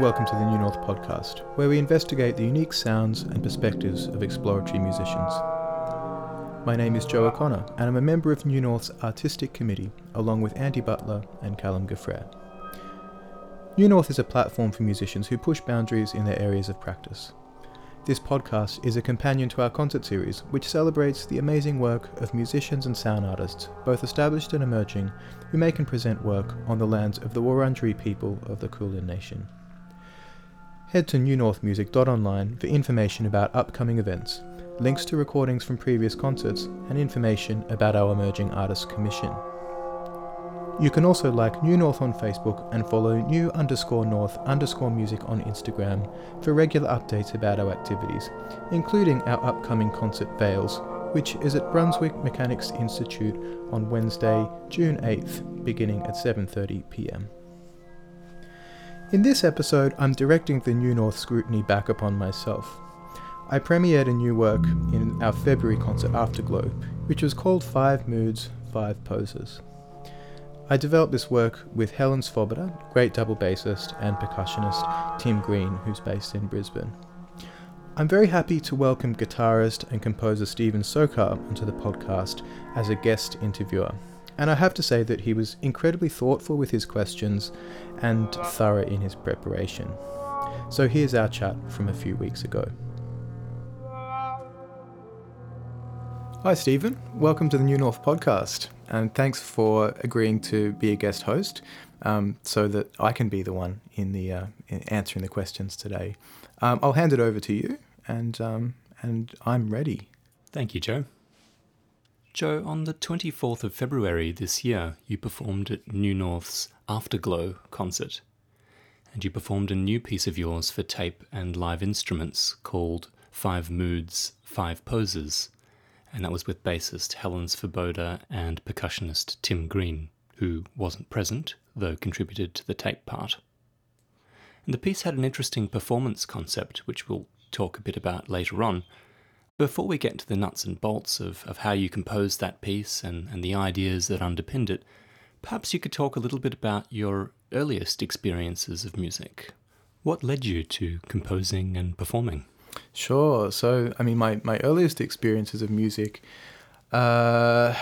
Welcome to the New North podcast, where we investigate the unique sounds and perspectives of exploratory musicians. My name is Joe O'Connor, and I'm a member of New North's Artistic Committee, along with Andy Butler and Callum G'Froerer. New North is a platform for musicians who push boundaries in their areas of practice. This podcast is a companion to our concert series, which celebrates the amazing work of musicians and sound artists, both established and emerging, who make and present work on the lands of the Wurundjeri people of the Kulin Nation. Head to newnorthmusic.online for information about upcoming events, links to recordings from previous concerts, and information about our Emerging Artists Commission. You can also like New North on Facebook and follow new underscore north underscore music on Instagram for regular updates about our activities, including our upcoming concert Veils, which is at Brunswick Mechanics Institute on Wednesday, June 8th, beginning at 7:30 p.m. In this episode, I'm directing the New North scrutiny back upon myself. I premiered a new work in our February concert Afterglow, which was called Five Moods, Five Poses. I developed this work with Helen Svoboda, great double bassist and percussionist Tim Green, who's based in Brisbane. I'm very happy to welcome guitarist and composer Steven Socha onto the podcast as a guest interviewer. And I have to say that he was incredibly thoughtful with his questions and thorough in his preparation. So here's our chat from a few weeks ago. Hi, Steven. Welcome to the New North podcast. And thanks for agreeing to be a guest host um, so that I can be the one in the uh, in answering the questions today. Um, I'll hand it over to you, and um, and I'm ready. Thank you, Joe. Joe, on the 24th of February this year, you performed at New North's Afterglow concert. And you performed a new piece of yours for tape and live instruments called Five Moods, Five Poses. And that was with bassist Helen Svoboda and percussionist Tim Green, who wasn't present, though contributed to the tape part. And the piece had an interesting performance concept, which we'll talk a bit about later on. Before we get to the nuts and bolts of, of how you composed that piece and, and the ideas that underpinned it, perhaps you could talk a little bit about your earliest experiences of music. What led you to composing and performing? Sure. So, I mean, my, my earliest experiences of music, uh,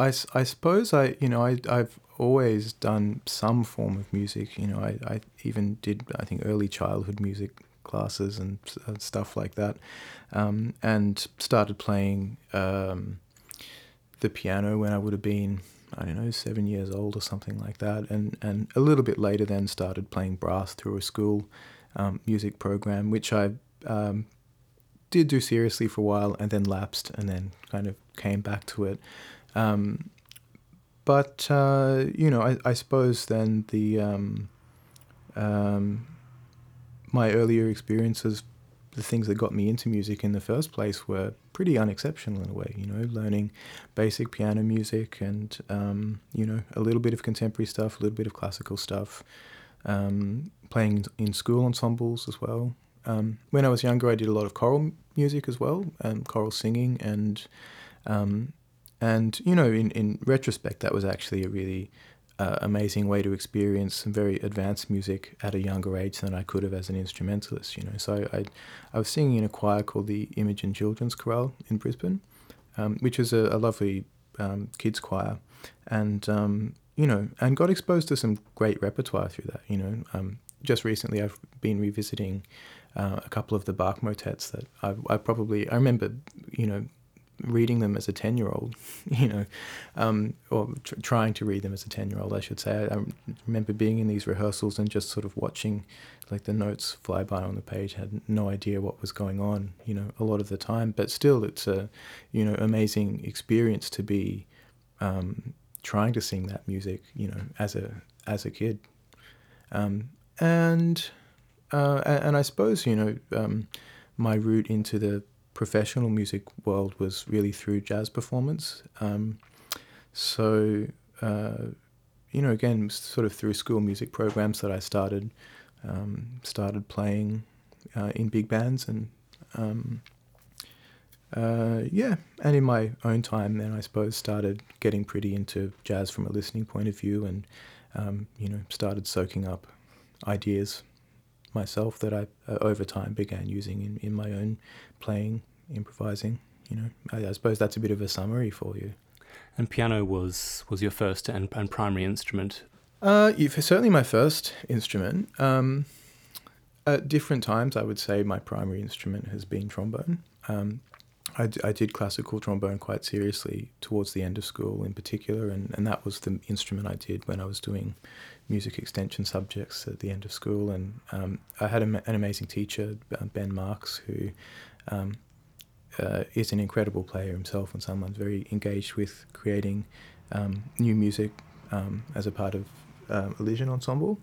I, I suppose I, you know, I, I've always done some form of music. You know, I, I even did, I think, early childhood music classes and, and stuff like that, um, and started playing um, the piano when I would have been I don't know seven years old or something like that, and and a little bit later then started playing brass through a school um, music program, which I um, did do seriously for a while, and then lapsed, and then kind of came back to it. Um, but uh, you know, I, I, suppose then the um, um, my earlier experiences, the things that got me into music in the first place were pretty unexceptional in a way. You know, learning basic piano music and um, you know a little bit of contemporary stuff, a little bit of classical stuff. Um, playing in school ensembles as well. Um, when I was younger, I did a lot of choral music as well, um, choral singing, and um, and you know, in in retrospect, that was actually a really uh, amazing way to experience some very advanced music at a younger age than I could have as an instrumentalist. You know, so I, I was singing in a choir called the Imogen Children's Chorale in Brisbane, um, which is a, a lovely um, kids choir, and um, you know, and got exposed to some great repertoire through that. You know, um, just recently I've been revisiting uh, a couple of the Bach motets that I, I probably I remember, you know reading them as a 10 year old, you know, um, or tr- trying to read them as a 10 year old, I should say. I, I, remember being in these rehearsals and just sort of watching like the notes fly by on the page, had no idea what was going on, you know, a lot of the time. But still, it's a, you know, amazing experience to be um, trying to sing that music, you know, as a, as a kid. Um, and, uh, and I suppose, you know, um, my route into the professional music world was really through jazz performance. Um, so, uh, you know, again, sort of through school music programs that I started, um, started playing uh, in big bands and, um, uh, yeah, and in my own time, then I suppose started getting pretty into jazz from a listening point of view, and um, you know, started soaking up ideas myself that I uh, over time began using in, in my own playing, improvising. You know, I, I, suppose that's a bit of a summary for you. And piano was was your first and, and primary instrument. Uh, certainly my first instrument. Um, at different times, I would say my primary instrument has been trombone. Um, I, d- I did classical trombone quite seriously towards the end of school, in particular, and, and that was the instrument I did when I was doing music extension subjects at the end of school. And um, I had a, an amazing teacher, Ben Marks, who um, uh, is an incredible player himself and someone very engaged with creating um, new music um, as a part of uh, Elision Ensemble.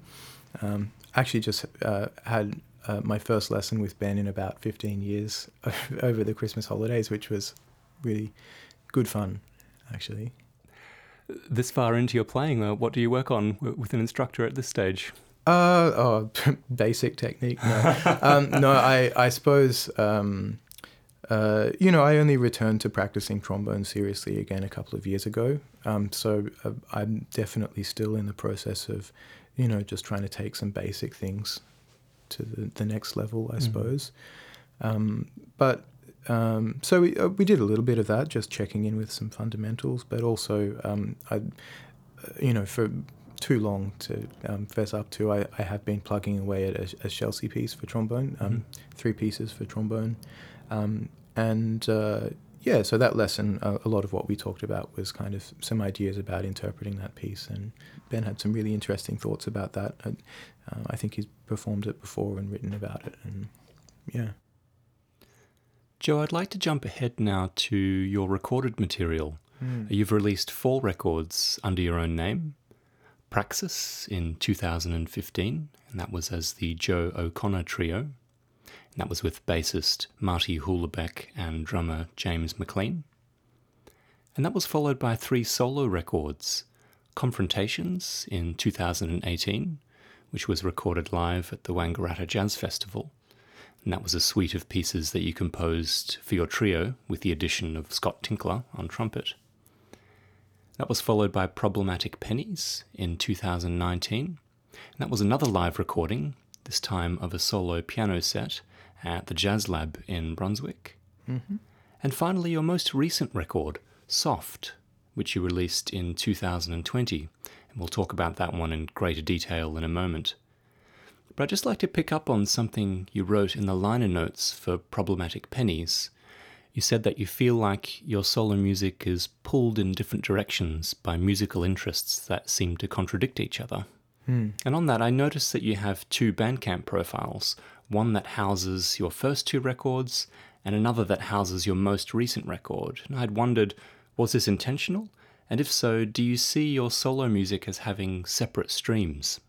Um, actually, just uh, had uh, my first lesson with Ben in about 15 years over the Christmas holidays, which was really good fun, actually. This far into your playing, uh, what do you work on with an instructor at this stage? Uh, oh, basic technique. No, um, no I, I suppose, um, uh, you know, I only returned to practicing trombone seriously again a couple of years ago. Um, so uh, I'm definitely still in the process of, you know, just trying to take some basic things to the, the next level, I mm. suppose. Um, but um, so we, uh, we did a little bit of that, just checking in with some fundamentals, but also, um, I, uh, you know, for too long to um, fess up to, I, I have been plugging away at a, a Scelsi piece for trombone, um, mm-hmm. three pieces for trombone. Um, and uh, yeah, so that lesson, uh, a lot of what we talked about was kind of some ideas about interpreting that piece. And Ben had some really interesting thoughts about that. I, uh, I think he's performed it before and written about it. And yeah. Joe, I'd like to jump ahead now to your recorded material. Mm. You've released four records under your own name Praxis in 2015, and that was as the Joe O'Connor Trio. And that was with bassist Marty Holoubek and drummer James McLean. And that was followed by three solo records Confrontations in 2018, which was recorded live at the Wangaratta Jazz Festival. And that was a suite of pieces that you composed for your trio with the addition of Scott Tinkler on trumpet. That was followed by Problematic Pennies in 2019. And that was another live recording, this time of a solo piano set at the Jazz Lab in Brunswick. Mm-hmm. And finally, your most recent record, Soft, which you released in 2020. And we'll talk about that one in greater detail in a moment. But I'd just like to pick up on something you wrote in the liner notes for Problematic Pennies. You said that you feel like your solo music is pulled in different directions by musical interests that seem to contradict each other. Hmm. And on that, I noticed that you have two Bandcamp profiles one that houses your first two records, and another that houses your most recent record. And I'd wondered, was this intentional? And if so, do you see your solo music as having separate streams?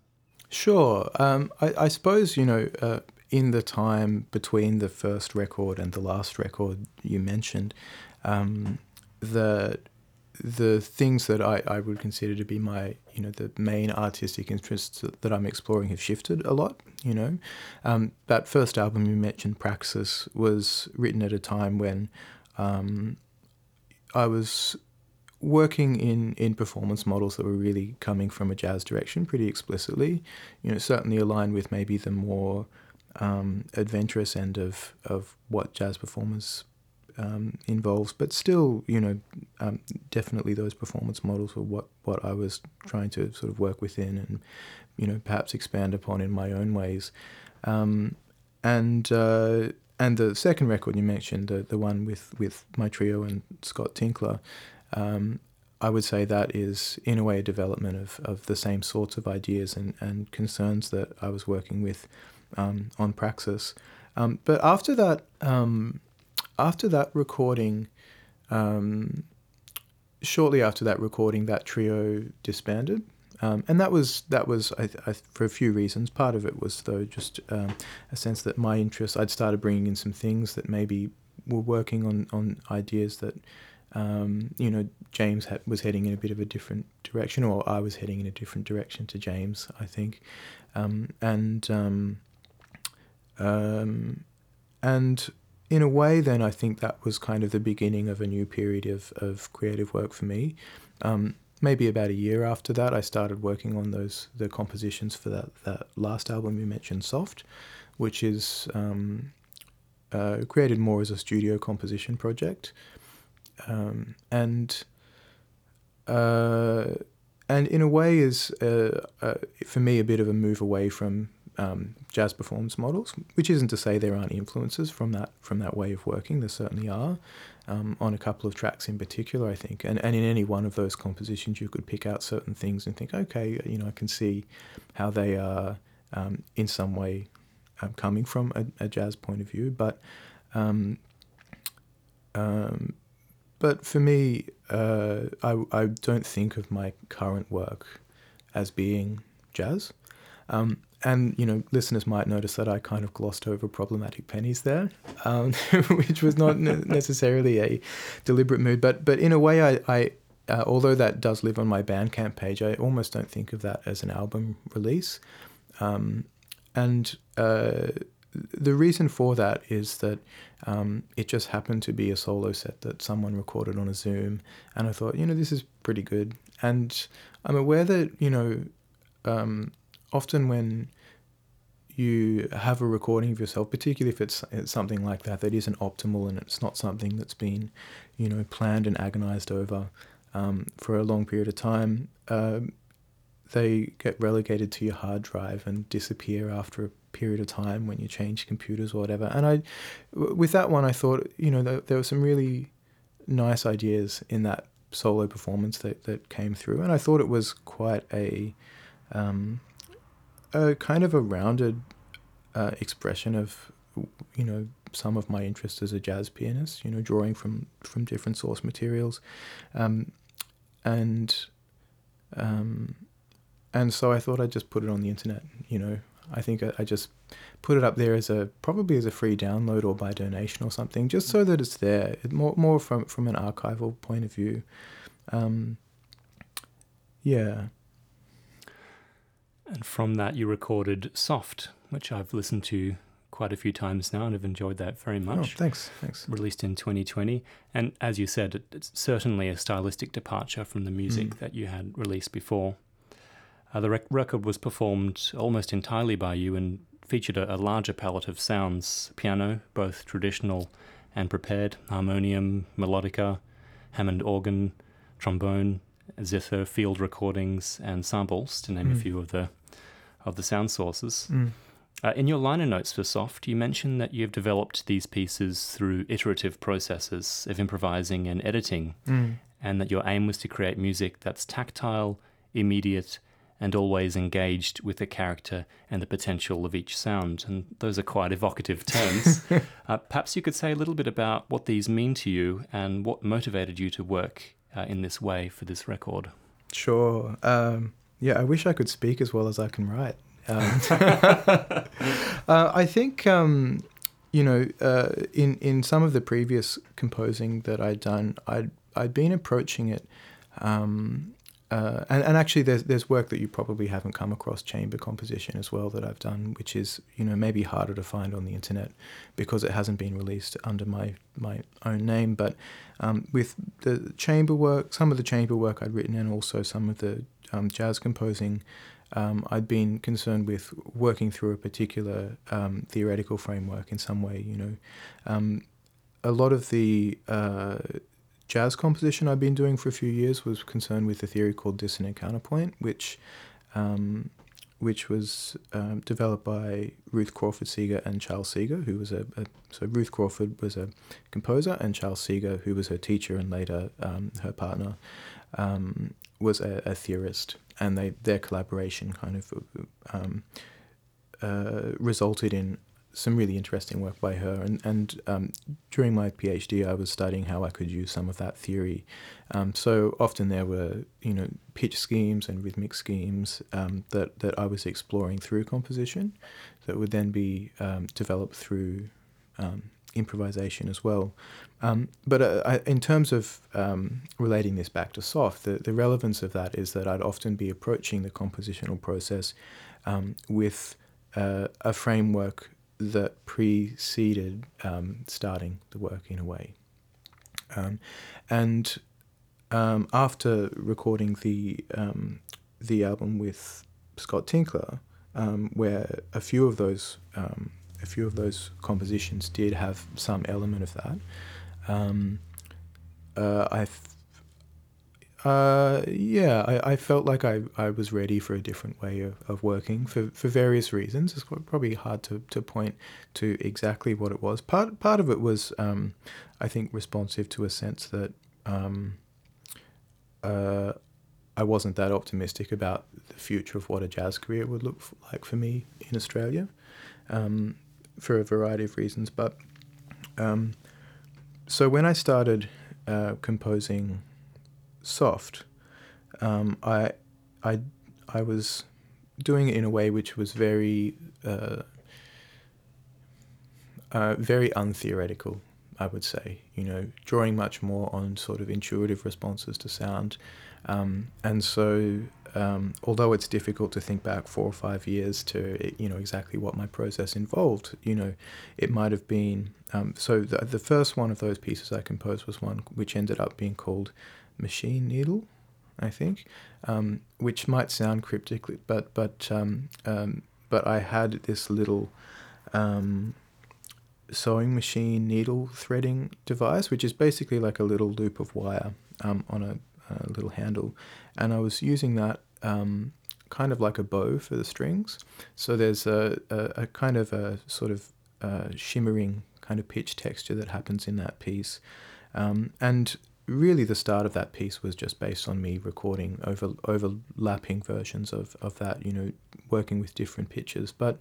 Sure. Um, I, I, suppose, you know, uh, in the time between the first record and the last record you mentioned, um, the the things that I, I would consider to be my you know the main artistic interests that I'm exploring have shifted a lot. You know, um, that first album you mentioned, Praxis, was written at a time when um, I was working in, in performance models that were really coming from a jazz direction pretty explicitly. You know, certainly aligned with maybe the more um, adventurous end of, of what jazz performers um, involves, but still, you know, um, definitely those performance models were what, what I was trying to sort of work within and, you know, perhaps expand upon in my own ways. Um, and uh, and the second record you mentioned, the the one with, with my trio and Scott Tinkler, um, I would say that is in a way a development of, of the same sorts of ideas and, and concerns that I was working with um, on Praxis. Um, but after that, um, after that recording, um, shortly after that recording, that trio disbanded. Um, and that was that was I, I, for a few reasons. Part of it was though just um, a sense that my interests. I'd started bringing in some things that maybe were working on on ideas that um, you know James had, was heading in a bit of a different direction, or I was heading in a different direction to James. I think, um, and um, um, and in a way, then I think that was kind of the beginning of a new period of, of creative work for me. Um, maybe about a year after that, I started working on those the compositions for that that last album you mentioned, Soft, which is um, uh, created more as a studio composition project, um, and uh, and in a way is uh, uh, for me a bit of a move away from um, jazz performance models, which isn't to say there aren't influences from that from that way of working. There certainly are, um, on a couple of tracks in particular, I think. And and in any one of those compositions, you could pick out certain things and think, okay, you know, I can see how they are um, in some way um, coming from a, a, jazz point of view, but. Um, um, but for me, uh, I, I don't think of my current work as being jazz. Um, and you know, listeners might notice that I kind of glossed over problematic pennies there, um, which was not necessarily a deliberate mood, but but in a way, I, I uh, although that does live on my Bandcamp page, I almost don't think of that as an album release, um, and uh, the reason for that is that um, it just happened to be a solo set that someone recorded on a Zoom, and I thought, you know, this is pretty good, and I'm aware that you know. Um, often when you have a recording of yourself, particularly if it's, it's something like that that isn't optimal and it's not something that's been, you know, planned and agonized over um, for a long period of time, uh, they get relegated to your hard drive and disappear after a period of time when you change computers or whatever. And I, with that one, I thought, you know, there, there were some really nice ideas in that solo performance that, that came through, and I thought it was quite a um, a kind of a rounded uh, expression of you know some of my interest as a jazz pianist. You know, drawing from from different source materials, um, and um, and so I thought I'd just put it on the internet. You know, I think I, I just put it up there as a probably as a free download or by donation or something, just so that it's there. It, more more from from an archival point of view. Um, yeah. And from that, you recorded Soft, which I've listened to quite a few times now and have enjoyed that very oh, much. Oh, thanks, thanks. Released in 2020. And as you said, it's certainly a stylistic departure from the music mm. that you had released before. Uh, the rec- record was performed almost entirely by you and featured a, a larger palette of sounds piano, both traditional and prepared, harmonium, melodica, Hammond organ, trombone, zither, field recordings, and samples, to name mm. a few of the of the sound sources. Mm. Uh, in your liner notes for Soft, you mentioned that you've developed these pieces through iterative processes of improvising and editing, mm. and that your aim was to create music that's tactile, immediate, and always engaged with the character and the potential of each sound. And those are quite evocative terms. uh, perhaps you could say a little bit about what these mean to you and what motivated you to work uh, in this way for this record. Sure. Um, yeah, I wish I could speak as well as I can write. Um, uh, I think um, you know uh, in in some of the previous composing that I'd done, I'd I'd been approaching it. Um, uh, and, and actually, there's there's work that you probably haven't come across chamber composition as well that I've done, which is you know maybe harder to find on the internet because it hasn't been released under my my own name. But um, with the chamber work, some of the chamber work I'd written, and also some of the um, jazz composing, um, I'd been concerned with working through a particular um, theoretical framework in some way. You know, um, a lot of the uh, jazz composition I've been doing for a few years was concerned with a theory called dissonant counterpoint, which um, which was um, developed by Ruth Crawford Seeger and Charles Seeger, who was a, a, so Ruth Crawford was a composer, and Charles Seeger, who was her teacher and later um, her partner, um, was a, a, theorist, and they their collaboration kind of um, uh, resulted in some really interesting work by her. And and um, during my PhD, I was studying how I could use some of that theory. Um, so often there were you know pitch schemes and rhythmic schemes um, that that I was exploring through composition, that would then be um, developed through um, improvisation as well. Um, but uh, I, in terms of um, relating this back to soft, the, the relevance of that is that I'd often be approaching the compositional process um, with uh, a framework that preceded um, starting the work in a way. Um, and um, after recording the the album with Scott Tinkler, where a few of those a few of those compositions did have some element of that. Um, uh, I, uh, yeah, I, I felt like I, I was ready for a different way of, of working for, for various reasons. It's probably hard to, to point to exactly what it was. Part part of it was, um, I think, responsive to a sense that um, uh, I wasn't that optimistic about the future of what a jazz career would look like for me in Australia. Um, for a variety of reasons. But um, so when I started uh, composing soft, um, I, I, I was doing it in a way which was very, uh, uh, very untheoretical. I would say, you know, drawing much more on sort of intuitive responses to sound, um, and so um, although it's difficult to think back four or five years to you know exactly what my process involved, you know, it might have been. Um, so the, the first one of those pieces I composed was one which ended up being called Machine Needle, I think, um, which might sound cryptic, but but um, um, but I had this little um, sewing machine needle threading device, which is basically like a little loop of wire on a a little handle, and I was using that um, kind of like a bow for the strings. So there's a, a, a kind of a sort of uh, shimmering kind of pitch texture that happens in that piece, um, and really the start of that piece was just based on me recording over overlapping versions of, of that you know working with different pitches but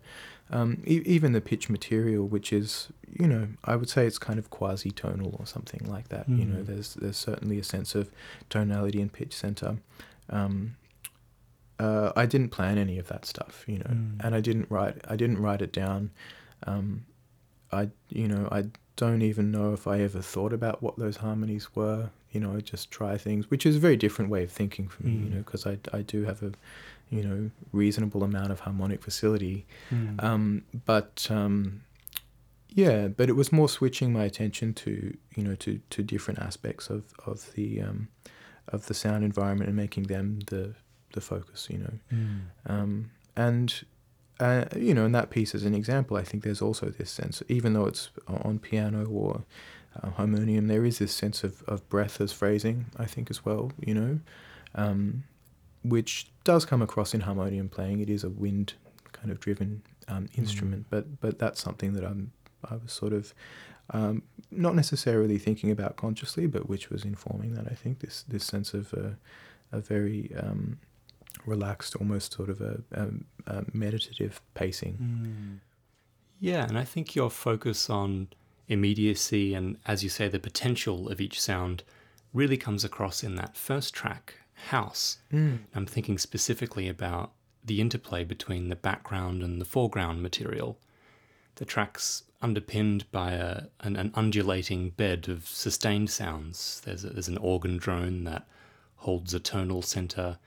um, e- even the pitch material which is you know I would say it's kind of quasi tonal or something like that mm. you know mm. there's there's certainly a sense of tonality and pitch center um, uh, I didn't plan any of that stuff you know mm. and I didn't write I didn't write it down um, I you know I don't even know if I ever thought about what those harmonies were. You know, I just try things, which is a very different way of thinking for me. Mm. You know, because I I do have a you know reasonable amount of harmonic facility, mm. um, but um, yeah, but it was more switching my attention to you know to to different aspects of of the um, of the sound environment and making them the the focus. You know, mm. um, and uh, you know, in that piece as an example, I think there's also this sense, even though it's on piano or uh, harmonium, there is this sense of, of breath as phrasing, I think, as well, you know, um, which does come across in harmonium playing. It is a wind kind of driven um, mm. instrument, mm. but but that's something that I'm I was sort of um, not necessarily thinking about consciously, but which was informing that. I think this this sense of a, a very um, relaxed, almost sort of a, a, a meditative pacing. Mm. Yeah, and I think your focus on immediacy and, as you say, the potential of each sound really comes across in that first track, House. Mm. I'm thinking specifically about the interplay between the background and the foreground material. The track's underpinned by a, an, an undulating bed of sustained sounds. There's, a, there's an organ drone that holds a tonal center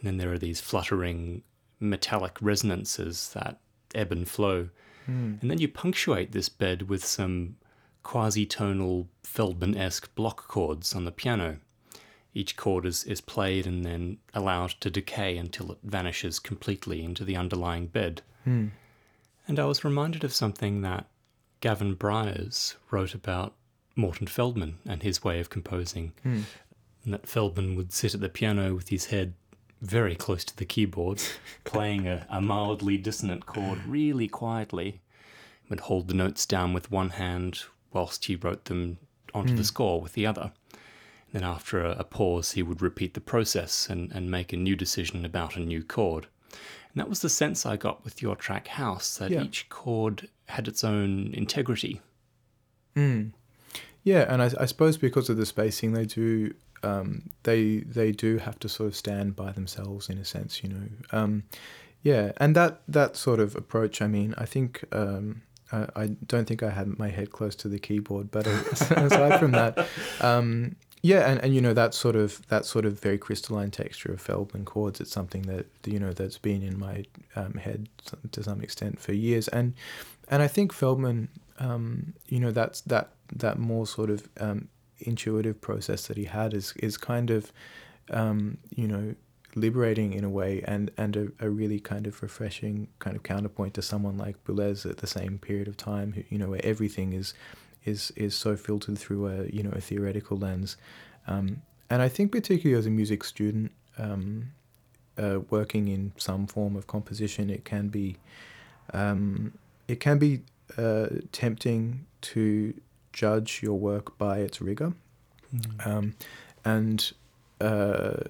and then there are these fluttering metallic resonances that ebb and flow. Mm. And then you punctuate this bed with some quasi tonal Feldman esque block chords on the piano. Each chord is, is played and then allowed to decay until it vanishes completely into the underlying bed. Mm. And I was reminded of something that Gavin Bryars wrote about Morton Feldman and his way of composing. Mm. And that Feldman would sit at the piano with his head very close to the keyboard, playing a, a mildly dissonant chord really quietly. Would hold the notes down with one hand whilst he wrote them onto mm. the hmm. score with the other. And then after a, a, pause, he would repeat the process and, and make a new decision about a new chord. And that was the sense I got with your track House, that yeah. each chord had its own integrity. Mm. Yeah, and I, I, suppose because of the spacing, they do um, they they do have to sort of stand by themselves in a sense, you know. Um, yeah, and that that sort of approach. I mean, I think um, I, I, don't think I had my head close to the keyboard, but aside from that, um, yeah, and, and you know that sort of that sort of very crystalline texture of Feldman chords. It's something that you know that's been in my um, head to some extent for years, and and I think Feldman, um, you know, that's that that more sort of intuitive process that he had is is kind of um, you know liberating in a way and and a, a really kind of refreshing kind of counterpoint to someone like Boulez at the same period of time who you know where everything is is is so filtered through a you know a theoretical lens. Um, and I think particularly as a music student um, uh, working in some form of composition it can be um, it can be uh, tempting to judge your work by its rigor. Mm. um, and uh,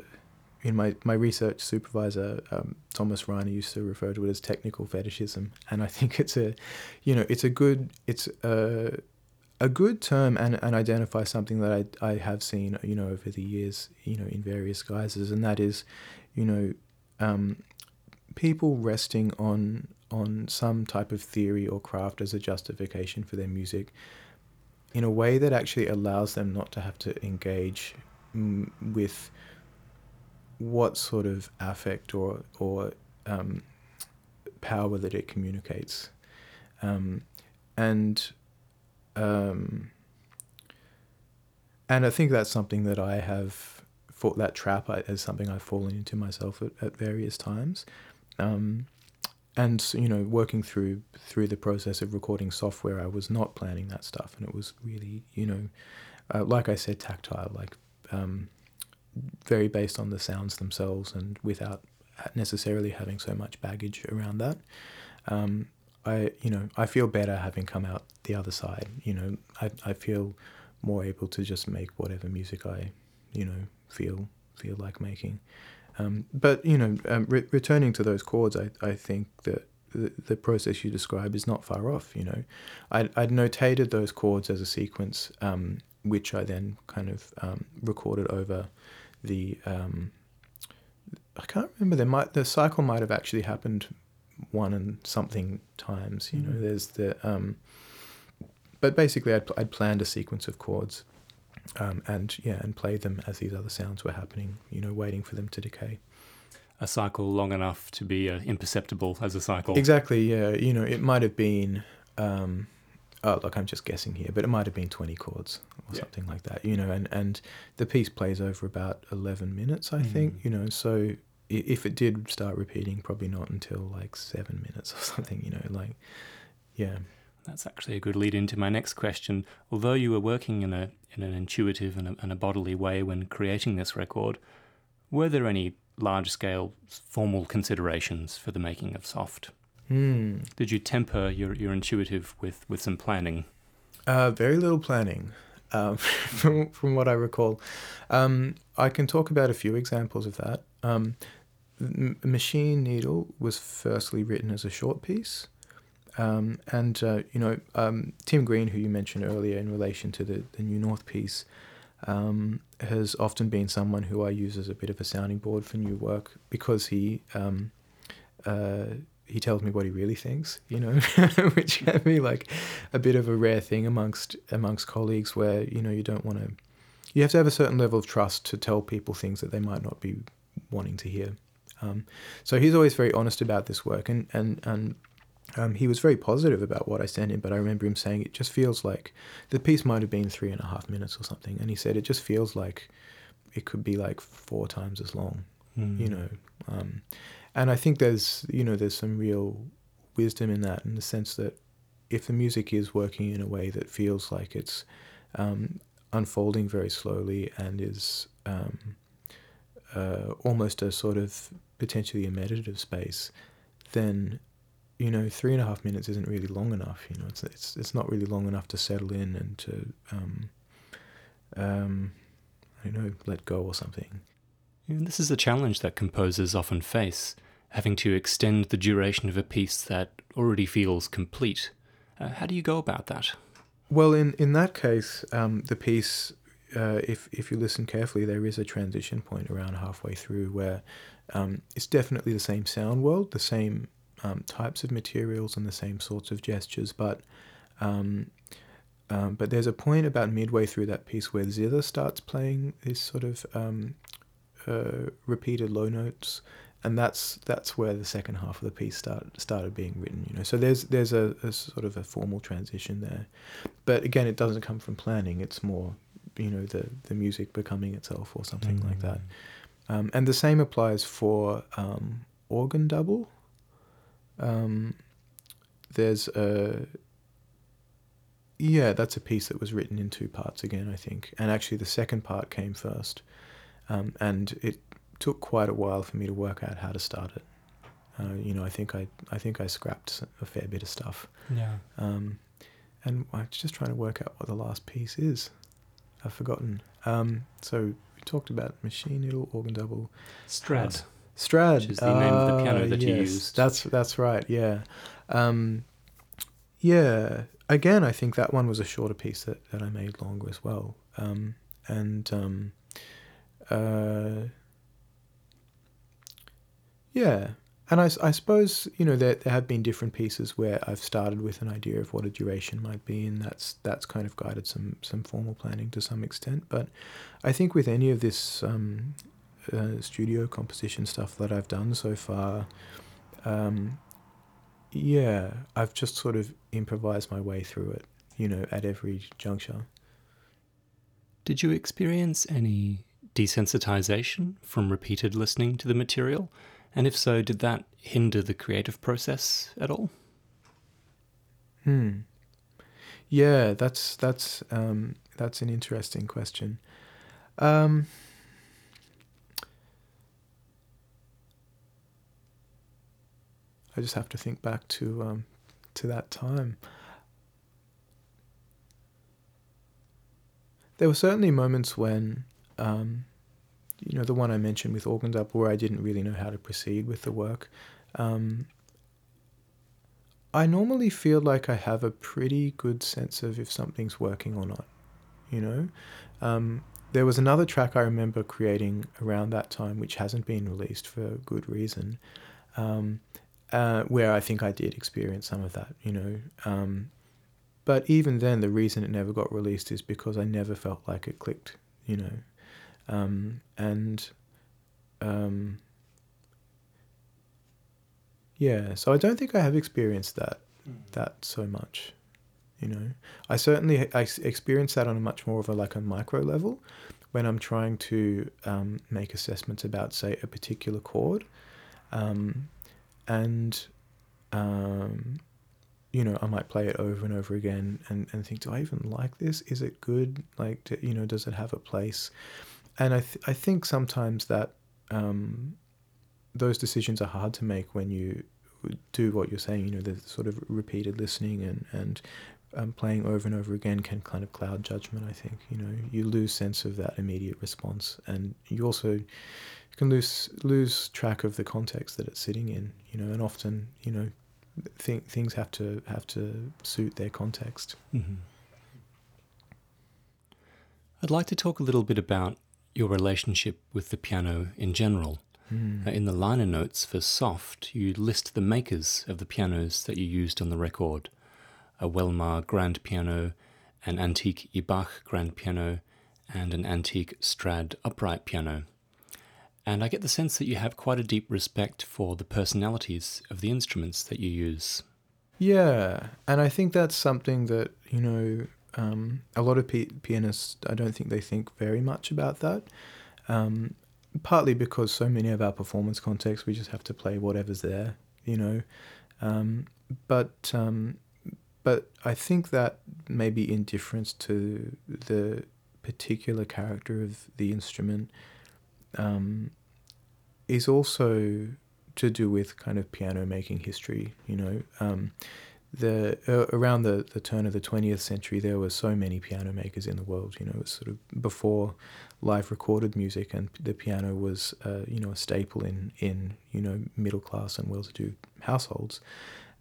in my, my research supervisor um, Thomas Reiner used to refer to it as technical fetishism, and I think it's a, you know, it's a good it's a, a good term and and identify something that I I have seen you know over the years you know in various guises, and that is, you know, um, people resting on on some type of theory or craft as a justification for their music in a way that actually allows them not to have to engage mm, with what sort of affect or or um, power that it communicates, um, and um, and I think that's something that I have fought that trap as something I've fallen into myself at, at various times. Um, and you know working through through the process of recording software i was not planning that stuff and it was really you know uh, like i said tactile like um, very based on the sounds themselves and without necessarily having so much baggage around that. Um, i you know i feel better having come out the other side you know i, I feel more able to just make whatever music i you know feel feel like making um, but you know, um, re- returning to those chords, I, I think that the, the process you describe is not far off. You know, I I'd notated those chords as a sequence, um, which I then kind of um, recorded over the. Um, I can't remember. There might the cycle might have actually happened one and something times. You know, Mm. there's the. Um, but basically, I'd, I'd planned a sequence of chords um, and yeah, and play them as these other sounds were happening. You know, waiting for them to decay. A cycle long enough to be uh, imperceptible as a cycle. Exactly. Yeah. You know, it might have been. Um, oh, look, I'm just guessing here, but it might have been 20 chords or Yeah. something like that. You know, and and the piece plays over about 11 minutes, I think. Mm. You know, so if it did start repeating, probably not until like seven minutes or something. You know, like yeah. That's actually a good lead into my next question. Although you were working in a in an intuitive and a, and a bodily way when creating this record, were there any large scale formal considerations for the making of Soft? Hmm. Did you temper your, your intuitive with, with some planning? Uh, very little planning, um, from from what I recall. Um, I can talk about a few examples of that. Um, M- Machine Needle was firstly written as a short piece, um, and uh, you know um, Tim Green, who you mentioned earlier in relation to the the New North piece, um, has often been someone who I use as a bit of a sounding board for new work because he. Um, uh, he tells me what he really thinks, you know, which can be like a bit of a rare thing amongst amongst colleagues where you know you don't want to you have to have a certain level of trust to tell people things that they might not be wanting to hear um, so he's always very honest about this work and and and um, he was very positive about what I sent him but I remember him saying it just feels like the piece might have been three and a half minutes or something. And he said it just feels like it could be like four times as long you know? Um, and I think there's you know there's some real wisdom in that in the sense that if the music is working in a way that feels like it's um, unfolding very slowly and is um, uh, almost a sort of potentially a meditative space, then you know three and a half minutes isn't really long enough. You know, it's it's it's not really long enough to settle in and to um, um, I don't know let go or something. And this is a challenge that composers often face, having to extend the duration of a piece that already feels complete. Uh, how do you go about that? Well, in in that case, um, the piece, uh, if if you listen carefully, there is a transition point around halfway through where um, it's definitely the same sound world, the same um, types of materials, and the same sorts of gestures, but. Um, um, but there's a point about midway through that piece where zither starts playing this sort of um, uh, repeated low notes, and that's that's where the second half of the piece start, started being written. You know, so there's there's a, a sort of a formal transition there, but again, it doesn't come from planning. It's more you know the the music becoming itself or something Mm. like that. Um, and the same applies for um, organ double. Um, there's a yeah, that's a piece that was written in two parts again, I think. And actually, the second part came first, um, and it took quite a while for me to work out how to start it. Uh, you know, I think I I think I scrapped a fair bit of stuff, Yeah. um, and I'm just trying to work out what the last piece is. I've forgotten. Um, so we talked about machine needle, organ double, Strad. Strad, Which is the name of the piano Ah, that you used. That's that's right. Yeah, um, yeah. Again, I think that one was a shorter piece that, that I made longer as well. Um, and um, uh, yeah, and I, I suppose you know there there have been different pieces where I've started with an idea of what a duration might be, and that's that's kind of guided some some formal planning to some extent. But I think with any of this um, uh, studio composition stuff that I've done so far, um, yeah, I've just sort of improvised my way through it, you know, at every juncture. Did you experience any desensitization from repeated listening to the material? And if so, did that hinder the creative process at all? Hmm. Yeah, that's that's um, that's an interesting question. Um, I just have to think back to um, to that time. There were certainly moments when, um, you know, the one I mentioned with organs up, where I didn't really know how to proceed with the work. Um, I normally feel like I have a pretty good sense of if something's working or not. You know, um, there was another track I remember creating around that time, which hasn't been released for good reason, um, uh, where I think I did experience some of that. You know, um, but even then, the reason it never got released is because I never felt like it clicked. You know, um, and um, yeah, so I don't think I have experienced that that so much. You know, I certainly I experience that on a much more of a like a micro level when I'm trying to um, make assessments about say a particular chord, um, and um, you know I might play it over and over again and, and think, do I even like this? Is it good? Like, do, you know, does it have a place? And I th- I think sometimes that um, those decisions are hard to make when you do what you're saying. You know, the sort of repeated listening and and um, playing over and over again can kind of cloud judgment. I think you know you lose sense of that immediate response, and you also can lose lose track of the context that it's sitting in. You know, and often you know th- things have to have to suit their context. Mm-hmm. I'd like to talk a little bit about your relationship with the piano in general. Mm. Uh, In the liner notes for Soft, you list the makers of the pianos that you used on the record a Welmar grand piano, an antique Ibach grand piano, and an antique Strad upright piano. And I get the sense that you have quite a deep respect for the personalities of the instruments that you use. Yeah, and I think that's something that you know um, a lot of pi- pianists. I don't think they think very much about that. Um, partly because so many of our performance contexts, we just have to play whatever's there, you know. Um, but um, but I think that maybe indifference to the particular character of the instrument um, is also to do with kind of piano making history. You know, um, the uh, around the, the turn of the twentieth century, there were so many piano makers in the world. You know, it was sort of before live recorded music, and the piano was uh, you know a staple in in you know middle class and well-to-do households,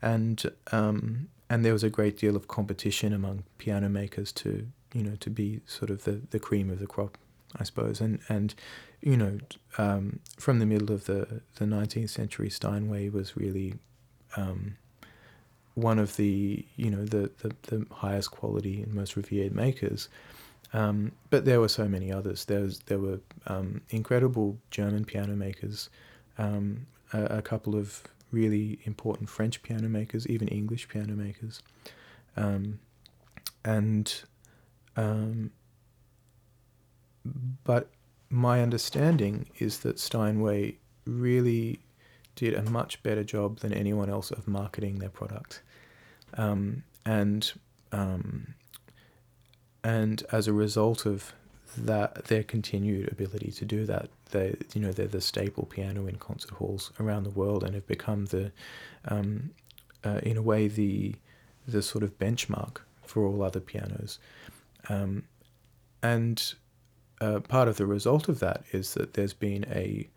and um, and there was a great deal of competition among piano makers to you know to be sort of the, the cream of the crop, I suppose, and and you know um, from the middle of the the nineteenth century, Steinway was really um, one of the you know the, the, the highest quality and most revered makers. Um, but there were so many others. There was there were um, incredible German piano makers, um, a, a couple of really important French piano makers, even English piano makers, um, and but my understanding is that Steinway really did a much better job than anyone else of marketing their product, um, and um, and as a result of that, their continued ability to do that, they you know they're the staple piano in concert halls around the world and have become the um, uh, in a way the the sort of benchmark for all other pianos. Um, and uh, part of the result of that is that there's been a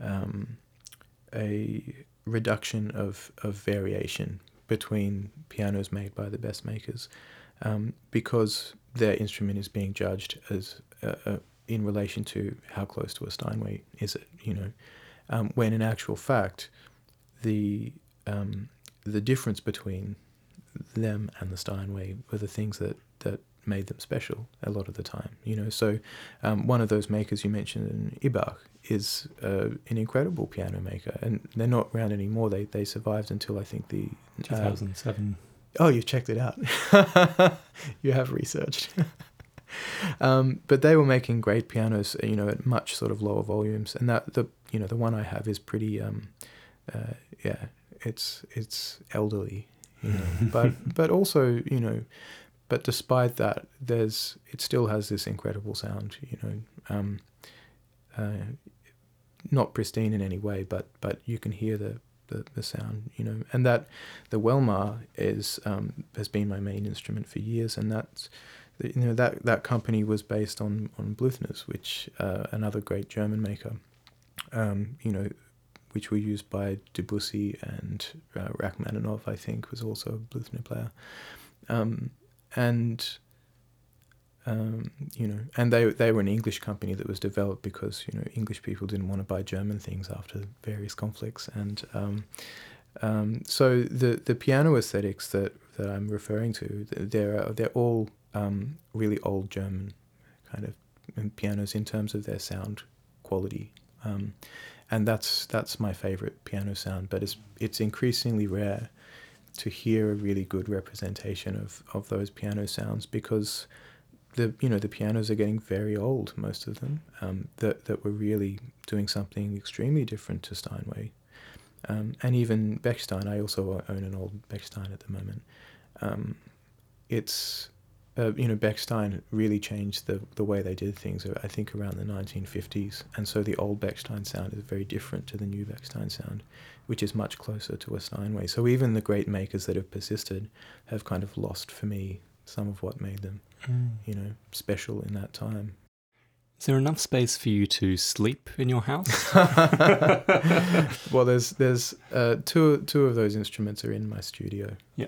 um, a reduction of, of variation between pianos made by the best makers um, because their instrument is being judged as uh, uh, in relation to how close to a Steinway is it, you know, um, when in actual fact the um, the difference between them and the Steinway were the things that, that made them special a lot of the time. You know, so um, one of those makers you mentioned in Ibach is uh, an incredible piano maker, and they're not around anymore. They they survived until I think the two thousand seven. Uh, oh, you've checked it out. you have researched. um, but they were making great pianos, you know, at much sort of lower volumes, and that the you know the one I have is pretty, um, uh, yeah, it's it's elderly, you know, but but also you know, but despite that, there's it still has this incredible sound, you know, um, uh, not pristine in any way, but but you can hear the, the, the sound, you know, and that the Welmar is um, has been my main instrument for years, and that's you know that that company was based on on Bluthner's, which uh, another great German maker, um, you know, which were used by Debussy and uh, Rachmaninoff, I think, was also a Bluthner player, um, and um, you know, and they they were an English company that was developed because you know English people didn't want to buy German things after various conflicts, and um, um, so the the piano aesthetics that, that I'm referring to, they're they're all um, really old German kind of pianos in terms of their sound quality, um, and that's that's my favorite piano sound. But it's it's increasingly rare to hear a really good representation of, of those piano sounds because the you know the pianos are getting very old, most of them. Um, that that were really doing something extremely different to Steinway, um, and even Bechstein. I also own an old Bechstein at the moment. Um, it's uh, you know Bechstein really changed the the way they did things. Uh, I think around the 1950s, and so the old Bechstein sound is very different to the new Bechstein sound, which is much closer to a Steinway. So even the great makers that have persisted have kind of lost for me some of what made them mm. you know, special in that time. Is there enough space for you to sleep in your house? well, there's there's uh, two two of those instruments are in my studio. Yeah.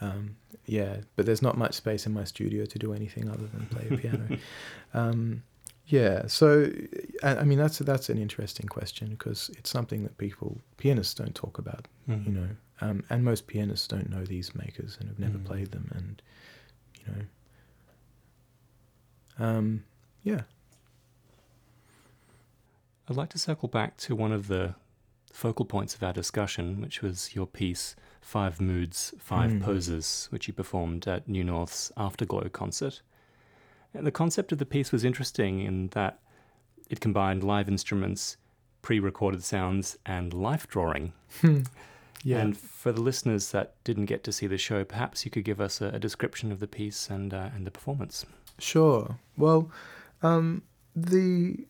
Um, yeah, but there's not much space in my studio to do anything other than play a piano. um, yeah, so I, mean that's that's an interesting question because it's something that people pianists don't talk about, mm. you know, um, and most pianists don't know these makers and have never mm. played them, and you know, um, yeah. I'd like to circle back to one of the focal points of our discussion, which was your piece, Five Moods, Five mm. Poses, which you performed at New North's Afterglow concert. And the concept of the piece was interesting in that it combined live instruments, pre recorded sounds, and life drawing. yeah. And for the listeners that didn't get to see the show, perhaps you could give us a, a description of the piece and, uh, and the performance. Sure. Well, um, the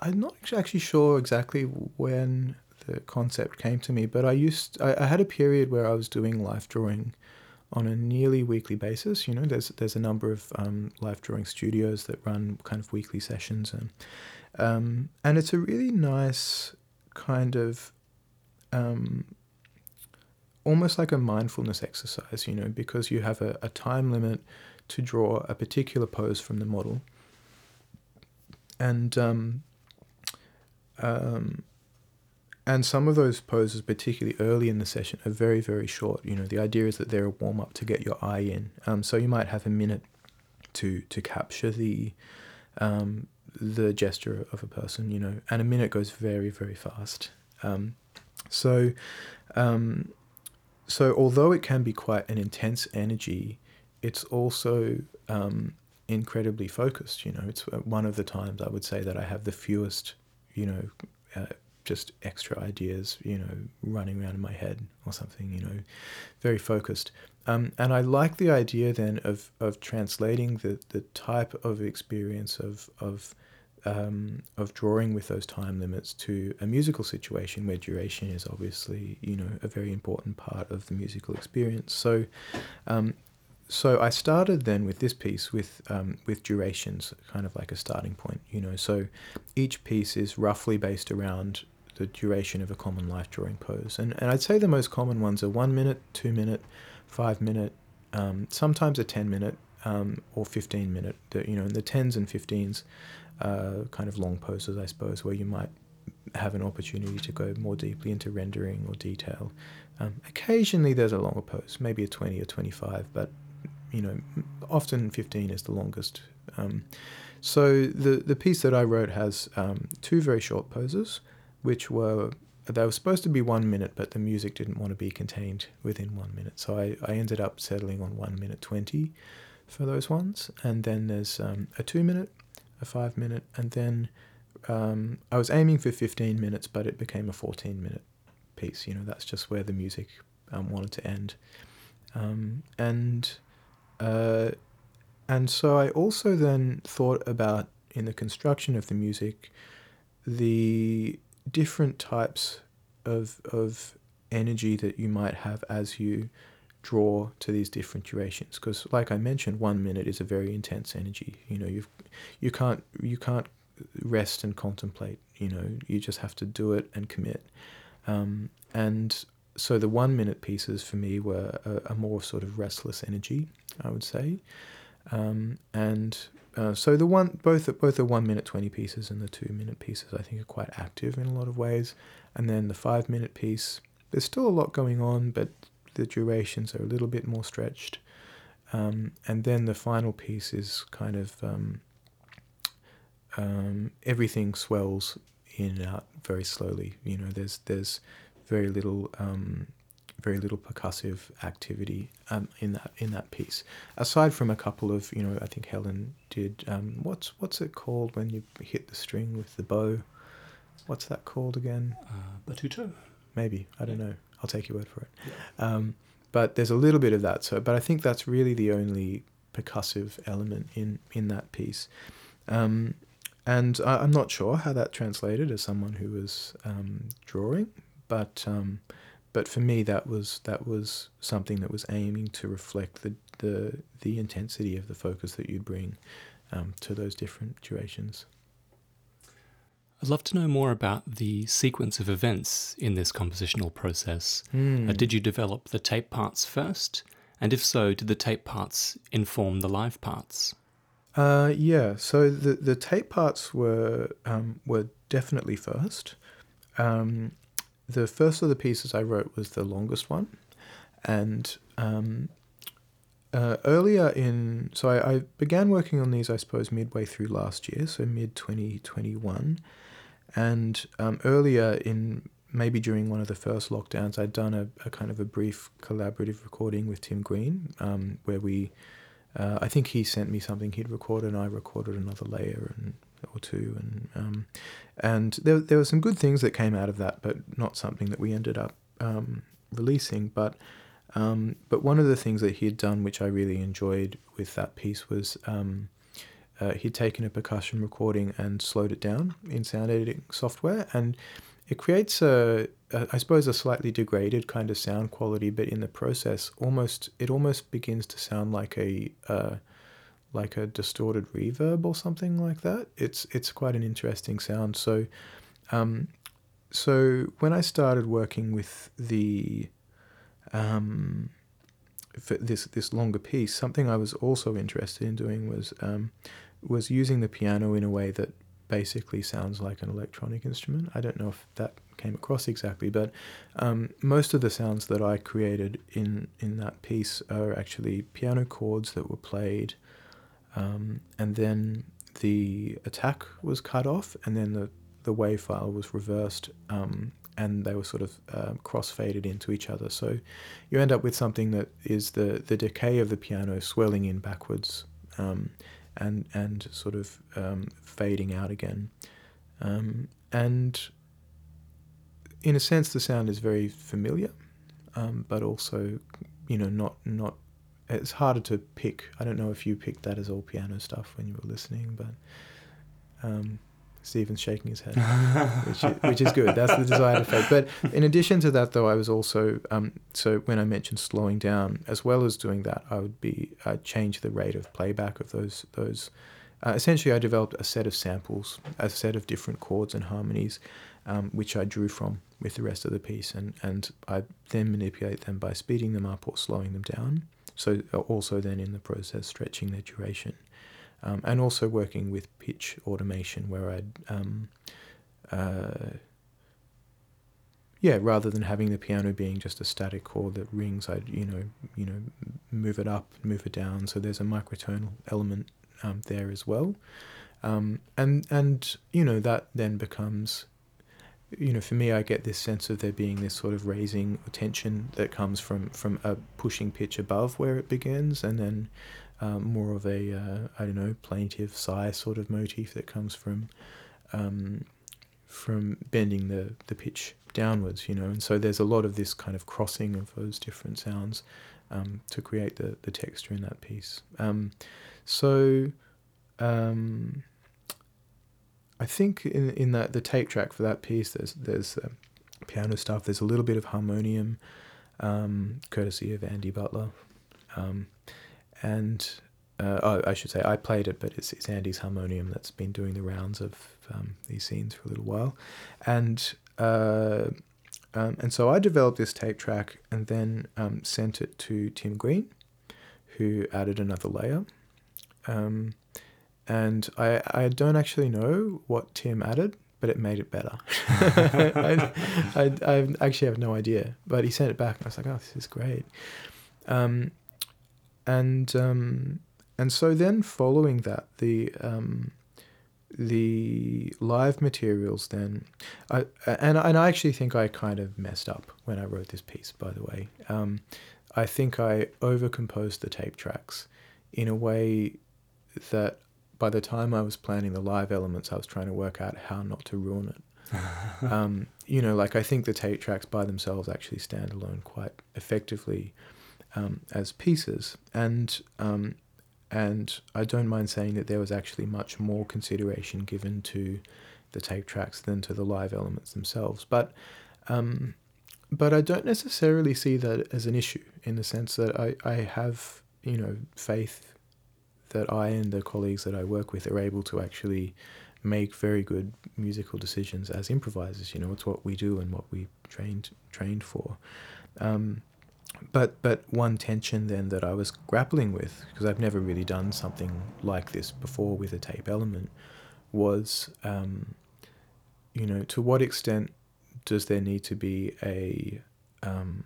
I'm not actually sure exactly when the concept came to me, but I used I, I had a period where I was doing life drawing on a nearly weekly basis. You know, there's there's a number of um, life drawing studios that run kind of weekly sessions, and um, and it's a really nice kind of um, almost like a mindfulness exercise. You know, because you have a, a time limit to draw a particular pose from the model. And um, um, and some of those poses, particularly early in the session, are very very short. You know, the idea is that they're a warm up to get your eye in. Um, so you might have a minute to to capture the um, the gesture of a person. You know, and a minute goes very very fast. Um, so um, so although it can be quite an intense energy it's also um, incredibly focused. You know, it's uh, one of the times I would say that I have the fewest, you know, uh, just extra ideas, you know, running around in my head or something. You know, very focused. Um, and I like the idea then of of translating the the type of experience of of um, of drawing with those time limits to a musical situation where duration is obviously you know a very important part of the musical experience. So um, so I started then with this piece with um, with durations, kind of like a starting point, you know. So each piece is roughly based around the duration of a common life drawing pose, and and I'd say the most common ones are one minute, two minute, five minute, um, sometimes a ten minute um, or fifteen minute. The, you know, in the tens and fifteens, uh, kind of long poses, I suppose, where you might have an opportunity to go more deeply into rendering or detail. Um, occasionally, there's a longer pose, maybe a twenty or twenty-five, but you know, often 15 is the longest. Um, so the the piece that I wrote has um, two very short poses, which were they were supposed to be one minute, but the music didn't want to be contained within one minute. So I, I ended up settling on one minute 20 for those ones. And then there's um, a two minute, a five minute, and then um, I was aiming for 15 minutes, but it became a 14 minute piece. You know, that's just where the music um, wanted to end. Um, and uh, and so I also then thought about in the construction of the music the different types of of energy that you might have as you draw to these different durations. Because like I mentioned one minute is a very intense energy. You know you you can't you can't rest and contemplate. You know you just have to do it and commit. Um, and so the one minute pieces for me were a, a more sort of restless energy I would say. Um, and uh, so the one both both the one minute twenty pieces and the two minute pieces I think are quite active in a lot of ways. And then the five minute piece, there's still a lot going on, but the durations are a little bit more stretched. Um, and then the final piece is kind of um, um, everything swells in and out very slowly. You know, there's there's very little um, very little percussive activity um, in that in that piece. Aside from a couple of, you know, I think Helen did. Um, what's what's it called when you hit the string with the bow? What's that called again? Uh, battuto. Maybe I don't know. I'll take your word for it. Yeah. Um, but there's a little bit of that. So, but I think that's really the only percussive element in in that piece. Um, and I, am not sure how that translated as someone who was um, drawing, but um, but for me that was that was something that was aiming to reflect the the the intensity of the focus that you bring um, to those different durations. I'd love to know more about the sequence of events in this compositional process. Mm. Uh, did you develop the tape parts first? And if so, did the tape parts inform the live parts? Uh, yeah, so the, the tape parts were um, were definitely first. Um, the first of the pieces I wrote was the longest one, and um, uh, earlier in so I, I, began working on these I suppose midway through last year, so mid twenty twenty one, and um, earlier in maybe during one of the first lockdowns I'd done a, a kind of a brief collaborative recording with Tim Green, um, where we. Uh, I think he sent me something he'd recorded, and I recorded another layer, and or two, and um, and there there were some good things that came out of that, but not something that we ended up um, releasing. But um, but one of the things that he had done, which I really enjoyed with that piece, was um, uh, he'd taken a percussion recording and slowed it down in sound editing software, and it creates a, a I suppose a slightly degraded kind of sound quality, but in the process, almost it almost begins to sound like a uh, like a distorted reverb or something like that. It's it's quite an interesting sound. So, um, so when I started working with the um, this this longer piece, something I was also interested in doing was um, was using the piano in a way that basically sounds like an electronic instrument. I don't know if that came across exactly, but um, most of the sounds that I created in in that piece are actually piano chords that were played um, and then the attack was cut off, and then the, the wave file was reversed, um, and they were sort of uh, cross faded into each other. So you end up with something that is the, the decay of the piano swelling in backwards. Um, and and sort of um, fading out again. Um, and in a sense, the sound is very familiar, um, but also, you know, not not. It's harder to pick. I don't know if you picked that as all piano stuff when you were listening, but um, Steven's shaking his head, which is, which is good. That's the desired effect. But in addition to that, though, I was also um, so when I mentioned slowing down, as well as doing that, I would be uh, change the rate of playback of those those. Uh, essentially, I developed a set of samples, a set of different chords and harmonies, um, which I drew from with the rest of the piece, and and I then manipulate them by speeding them up or slowing them down. So uh, also then in the process stretching their duration. Um, and also working with pitch automation where I'd um, uh, yeah rather than having the piano being just a static chord that rings I'd you know you know move it up move it down. So there's a microtonal element um, there as well. Um, and and you know that then becomes you know for me I get this sense of there being this sort of raising tension that comes from from a pushing pitch above where it begins and then um, more of a uh, I don't know plaintive sigh sort of motif that comes from um, from bending the the pitch downwards, you know, and so there's a lot of this kind of crossing of those different sounds um, to create the the texture in that piece. Um, so. Um, I think in in that the tape track for that piece, there's there's uh, piano stuff. There's a little bit of harmonium, um, courtesy of Andy Butler, um, and uh, oh, I should say I played it, but it's, it's Andy's harmonium that's been doing the rounds of um, these scenes for a little while, and uh, um, and so I developed this tape track and then um, sent it to Tim Green, who added another layer, um, and I I don't actually know what Tim added, but it made it better. I, I, I actually have no idea, but he sent it back, and I was like, oh, this is great. Um, and um, and so then following that, the um, the live materials then, I and and I actually think I kind of messed up when I wrote this piece. By the way, um, I think I overcomposed the tape tracks in a way that by the time I was planning the live elements, I was trying to work out how not to ruin it. um, you know, like I think the tape tracks by themselves actually stand alone quite effectively um, as pieces, and um, and I don't mind saying that there was actually much more consideration given to the tape tracks than to the live elements themselves. But um, but I don't necessarily see that as an issue in the sense that I, I have you know faith that I and the colleagues that I work with are able to actually make very good musical decisions as improvisers. You know, it's what we do and what we trained trained for. Um, but but one tension then that I was grappling with because I've never really done something like this before with a tape element was um, you know to what extent does there need to be a um,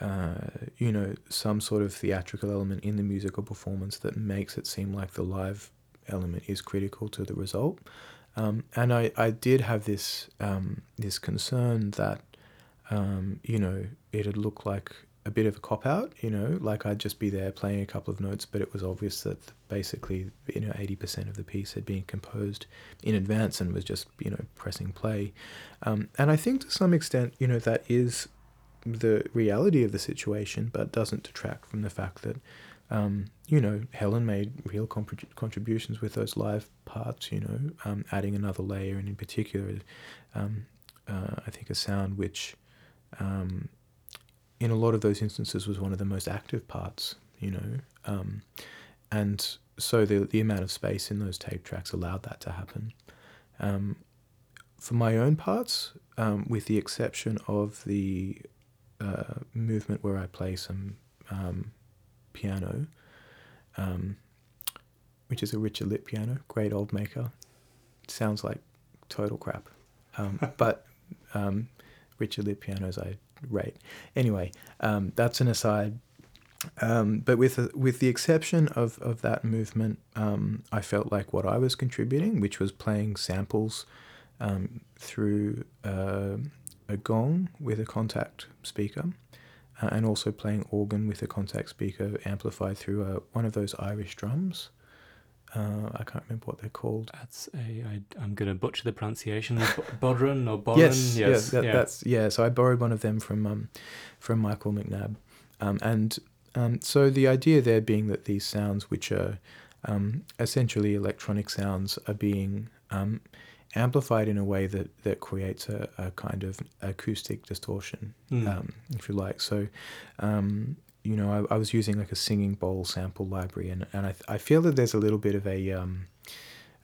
uh, you know some sort of theatrical element in the musical performance that makes it seem like the live element is critical to the result um, and I, I did have this um, this concern that um, you know, it'd look like a bit of a cop out, you know, like I'd just be there playing a couple of notes, but it was obvious that basically, you know, 80% of the piece had been composed in advance and was just, you know, pressing play. Um, and I think to some extent, you know, that is the reality of the situation, but doesn't detract from the fact that, um, you know, Helen made real comp- contributions with those live parts, you know, um, adding another layer, and in particular, um, uh, I think a sound which um, in a lot of those instances was one of the most active parts, you know. Um, and so the the amount of space in those tape tracks allowed that to happen. Um, for my own parts, with the exception of the uh, movement where I play some um, piano, um, which is a Richard Lipp piano, great old maker. It sounds like total crap, um, but Richard Lipp pianos I rate. Anyway, um, that's an aside. Um, but with the, with the exception of, of that movement, um, I felt like what I was contributing, which was playing samples um, through uh, a gong with a contact speaker, uh, and also playing organ with a contact speaker amplified through a, one of those Irish drums. Uh, I can't remember what they're called. That's a. I, I'm going to butcher the pronunciation. Bodron or Bodron? Yes, yes, yes, that, yeah. that's yeah. So I borrowed one of them from um, from Michael McNabb, um, and um, so the idea there being that these sounds, which are um, essentially electronic sounds, are being um, amplified in a way that that creates a, a kind of acoustic distortion, Mm. um, if you like. So, um, you know, I, I was using like a singing bowl sample library, and, and I, I feel that there's a little bit of a, um,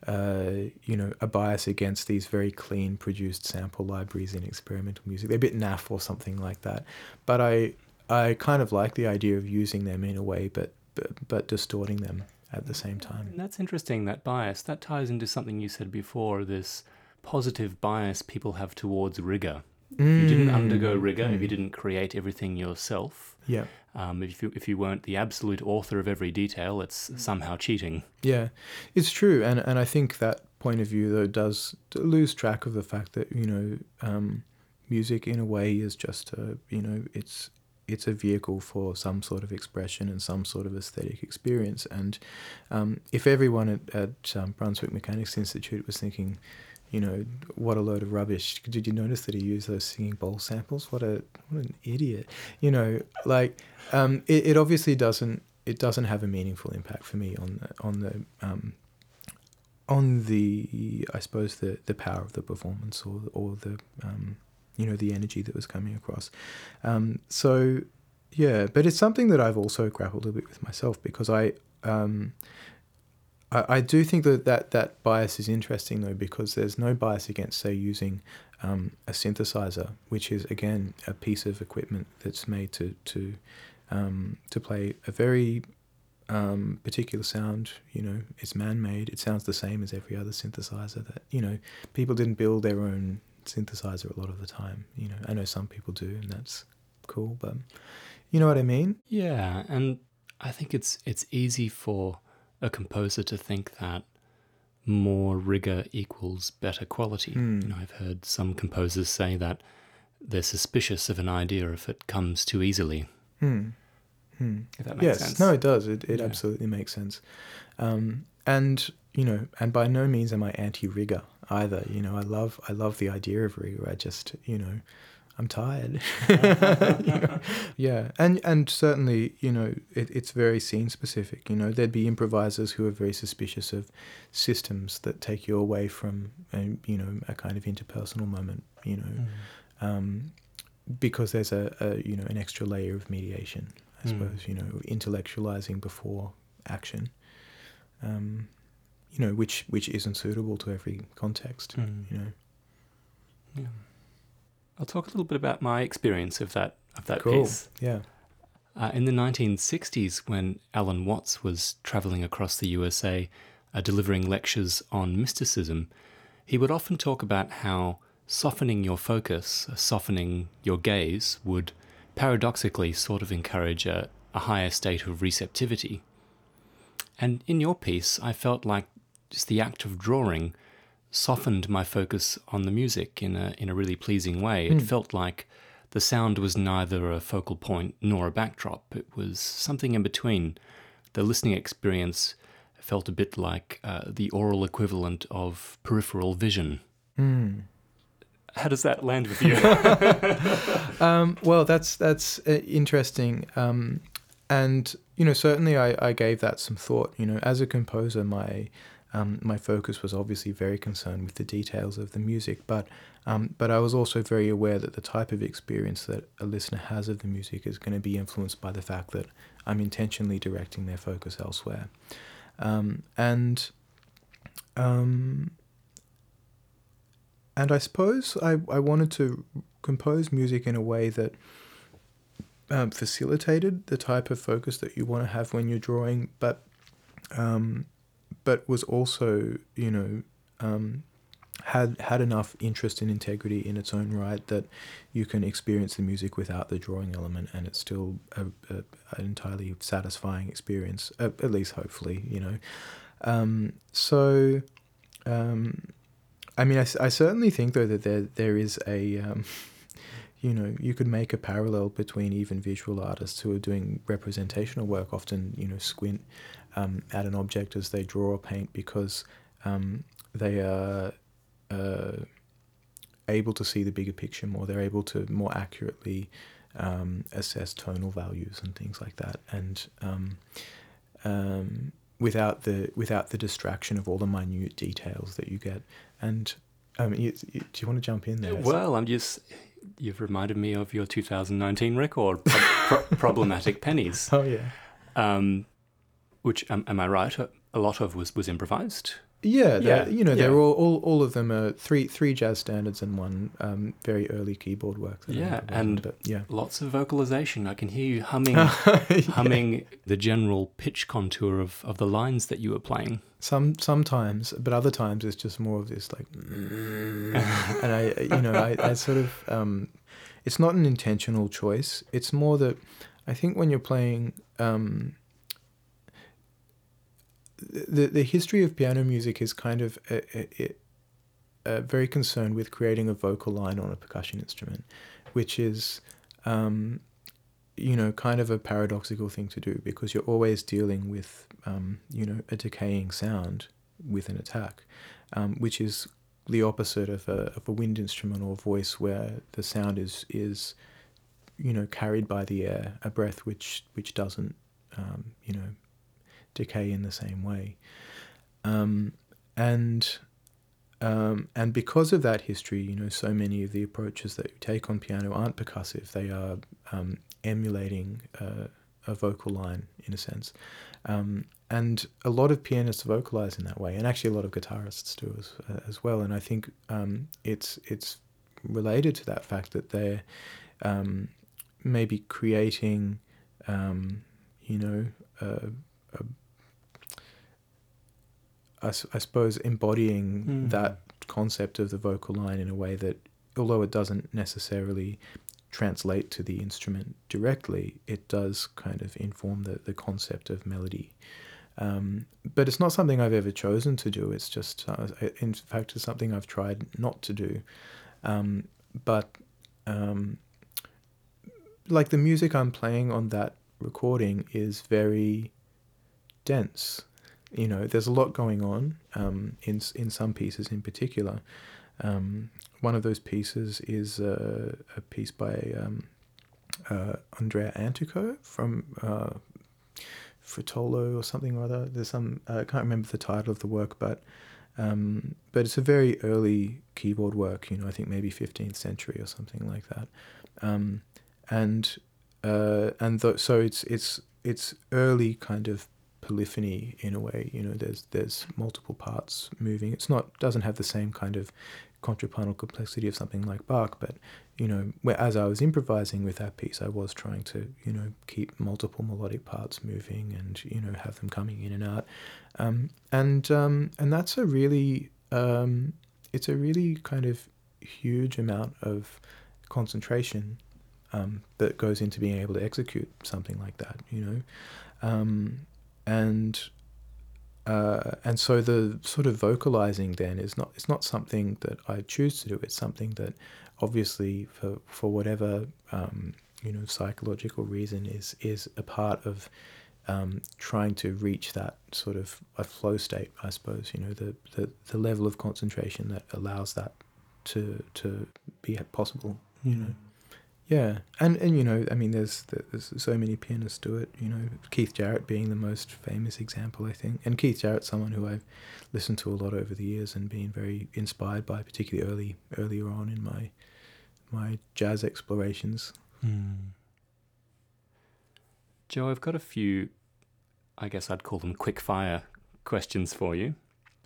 uh, you know, a bias against these very clean produced sample libraries in experimental music. They're a bit naff or something like that. But I, I kind of like the idea of using them in a way, but, but, but distorting them at the same time. And that's interesting, that bias. That ties into something you said before this positive bias people have towards rigor. If you didn't undergo rigor, if you didn't create everything yourself, Yeah. um, if, you, if you weren't the absolute author of every detail, it's somehow cheating. Yeah, it's true, and and I think that point of view though does lose track of the fact that you know um, music in a way is just a you know it's it's a vehicle for some sort of expression and some sort of aesthetic experience, and um, if everyone at, at um, Brunswick Mechanics Institute was thinking. You know what a load of rubbish! Did you notice that he used those singing bowl samples? What a what an idiot! You know, like um, it, it obviously doesn't it doesn't have a meaningful impact for me on the on the um, on the I suppose the the power of the performance or or the um, you know the energy that was coming across. Um, so yeah, but it's something that I've also grappled a bit with myself because I. Um, I, I do think that, that that bias is interesting though because there's no bias against say using um, a synthesizer, which is again a piece of equipment that's made to to um, to play a very um, particular sound. You know, it's man-made. It sounds the same as every other synthesizer. That you know, people didn't build their own synthesizer a lot of the time. You know, I know some people do, and that's cool. But you know what I mean? Yeah, and I think it's it's easy for a composer to think that more rigor equals better quality. Hmm. You know, I've heard some composers say that they're suspicious of an idea if it comes too easily. Hmm. Hmm. If that makes yes, sense. no, it does. It it Yeah. absolutely makes sense. Um, and you know, and by no means am I anti-rigor either. You know, I love I love the idea of rigor. I just you know, I'm tired. You know? Yeah, and and certainly you know it, it's very scene specific. You know, there'd be improvisers who are very suspicious of systems that take you away from a, you know a kind of interpersonal moment. You know, Mm. um, because there's a, a you know an extra layer of mediation. I Mm. suppose you know intellectualizing before action. Um, you know which which isn't suitable to every context. Mm. You know. Yeah. I'll talk a little bit about my experience of that of that Cool. piece. Yeah. Uh, in the 1960s, when Alan Watts was traveling across the USA uh, delivering lectures on mysticism, he would often talk about how softening your focus, uh, softening your gaze, would paradoxically sort of encourage a, a higher state of receptivity. And in your piece, I felt like just the act of drawing softened my focus on the music in a in a really pleasing way. It Hmm. felt like the sound was neither a focal point nor a backdrop. It was something in between. The listening experience felt a bit like uh, the oral equivalent of peripheral vision. Mm. How does that land with you? Um, well, that's that's uh, interesting, um, and you know certainly I, I gave that some thought. You know, as a composer, my um, my focus was obviously very concerned with the details of the music, but um, but I was also very aware that the type of experience that a listener has of the music is going to be influenced by the fact that I'm intentionally directing their focus elsewhere, um, and um, and I suppose I, I wanted to compose music in a way that um, facilitated the type of focus that you want to have when you're drawing, but um, but was also you know um, had had enough interest and integrity in its own right that you can experience the music without the drawing element, and it's still a, a, an entirely satisfying experience, at, at least hopefully, you know. Um, so. Um, I mean, I, I certainly think though that there there is a um, you know, you could make a parallel between even visual artists who are doing representational work, often, you know, squint um, at an object as they draw or paint because um, they are uh, able to see the bigger picture more. They're able to more accurately um, assess tonal values and things like that, and um, um, without the without the distraction of all the minute details that you get. And um, you, you, do you want to jump in there? Well, I'm just you've reminded me of your 2019 record, pro- pro- problematic pennies. Oh yeah. Um, which am, am I right? A lot of was was improvised. Yeah, Yeah, you know, yeah. they're all, all all of them are three three jazz standards and one um, very early keyboard work. That Yeah, and- but yeah, Lots of vocalization. I can hear you humming, humming the general pitch contour of, of the lines that you were playing. Some sometimes, but other times it's just more of this like, and I, you know, I, I sort of, um, it's not an intentional choice. It's more that I think when you're playing, um, the the history of piano music is kind of uh uh uh very concerned with creating a vocal line on a percussion instrument, which is. Um, you know, kind of a paradoxical thing to do because you're always dealing with, um, you know, a decaying sound with an attack, um, which is the opposite of a, of a wind instrument or voice where the sound is is, you know, carried by the air, a breath which which doesn't, um, you know, decay in the same way, um, and. Um, and because of that history, you know, so many of the approaches that you take on piano aren't percussive. They are um, emulating uh, a vocal line in a sense. Um, and a lot of pianists vocalize in that way, and actually a lot of guitarists do as, uh, as well. And I think um, it's it's related to that fact that they're um, maybe creating, you know, a, a, I, I suppose embodying Mm. that concept of the vocal line in a way that, although it doesn't necessarily translate to the instrument directly, it does kind of inform the, the concept of melody. Um, but it's not something I've ever chosen to do. It's just, uh, in fact, it's something I've tried not to do. Um, but um, like the music I'm playing on that recording is very dense. You know, there's a lot going on um, in in some pieces in particular. Um, one of those pieces is uh, a piece by um, uh, Andrea Antico from uh, Fritolo or something or other. There's some uh, I can't remember the title of the work, but um, but it's a very early keyboard work. You know, I think maybe 15th century or something like that. Um, and uh, and th- so it's it's it's early kind of polyphony in a way. You know, there's there's multiple parts moving. It's not doesn't have the same kind of contrapuntal complexity of something like Bach, but you know, as I was improvising with that piece, I was trying to you know keep multiple melodic parts moving and you know have them coming in and out, um, and um, and that's a really um, it's a really kind of huge amount of concentration um, that goes into being able to execute something like that, you know, um, and uh, and so the sort of vocalizing then is not it's not something that I choose to do. It's something that obviously for for whatever um, you know psychological reason is is a part of um, trying to reach that sort of a flow state. I suppose you know the, the the level of concentration that allows that to to be possible. You know. Yeah, and and you know, I mean, there's there's so many pianists do it. You know, Keith Jarrett being the most famous example, I think. And Keith Jarrett's someone who I've listened to a lot over the years and been very inspired by, particularly early earlier on in my my jazz explorations. Hmm. Joe, I've got a few, I guess I'd call them quick fire questions for you.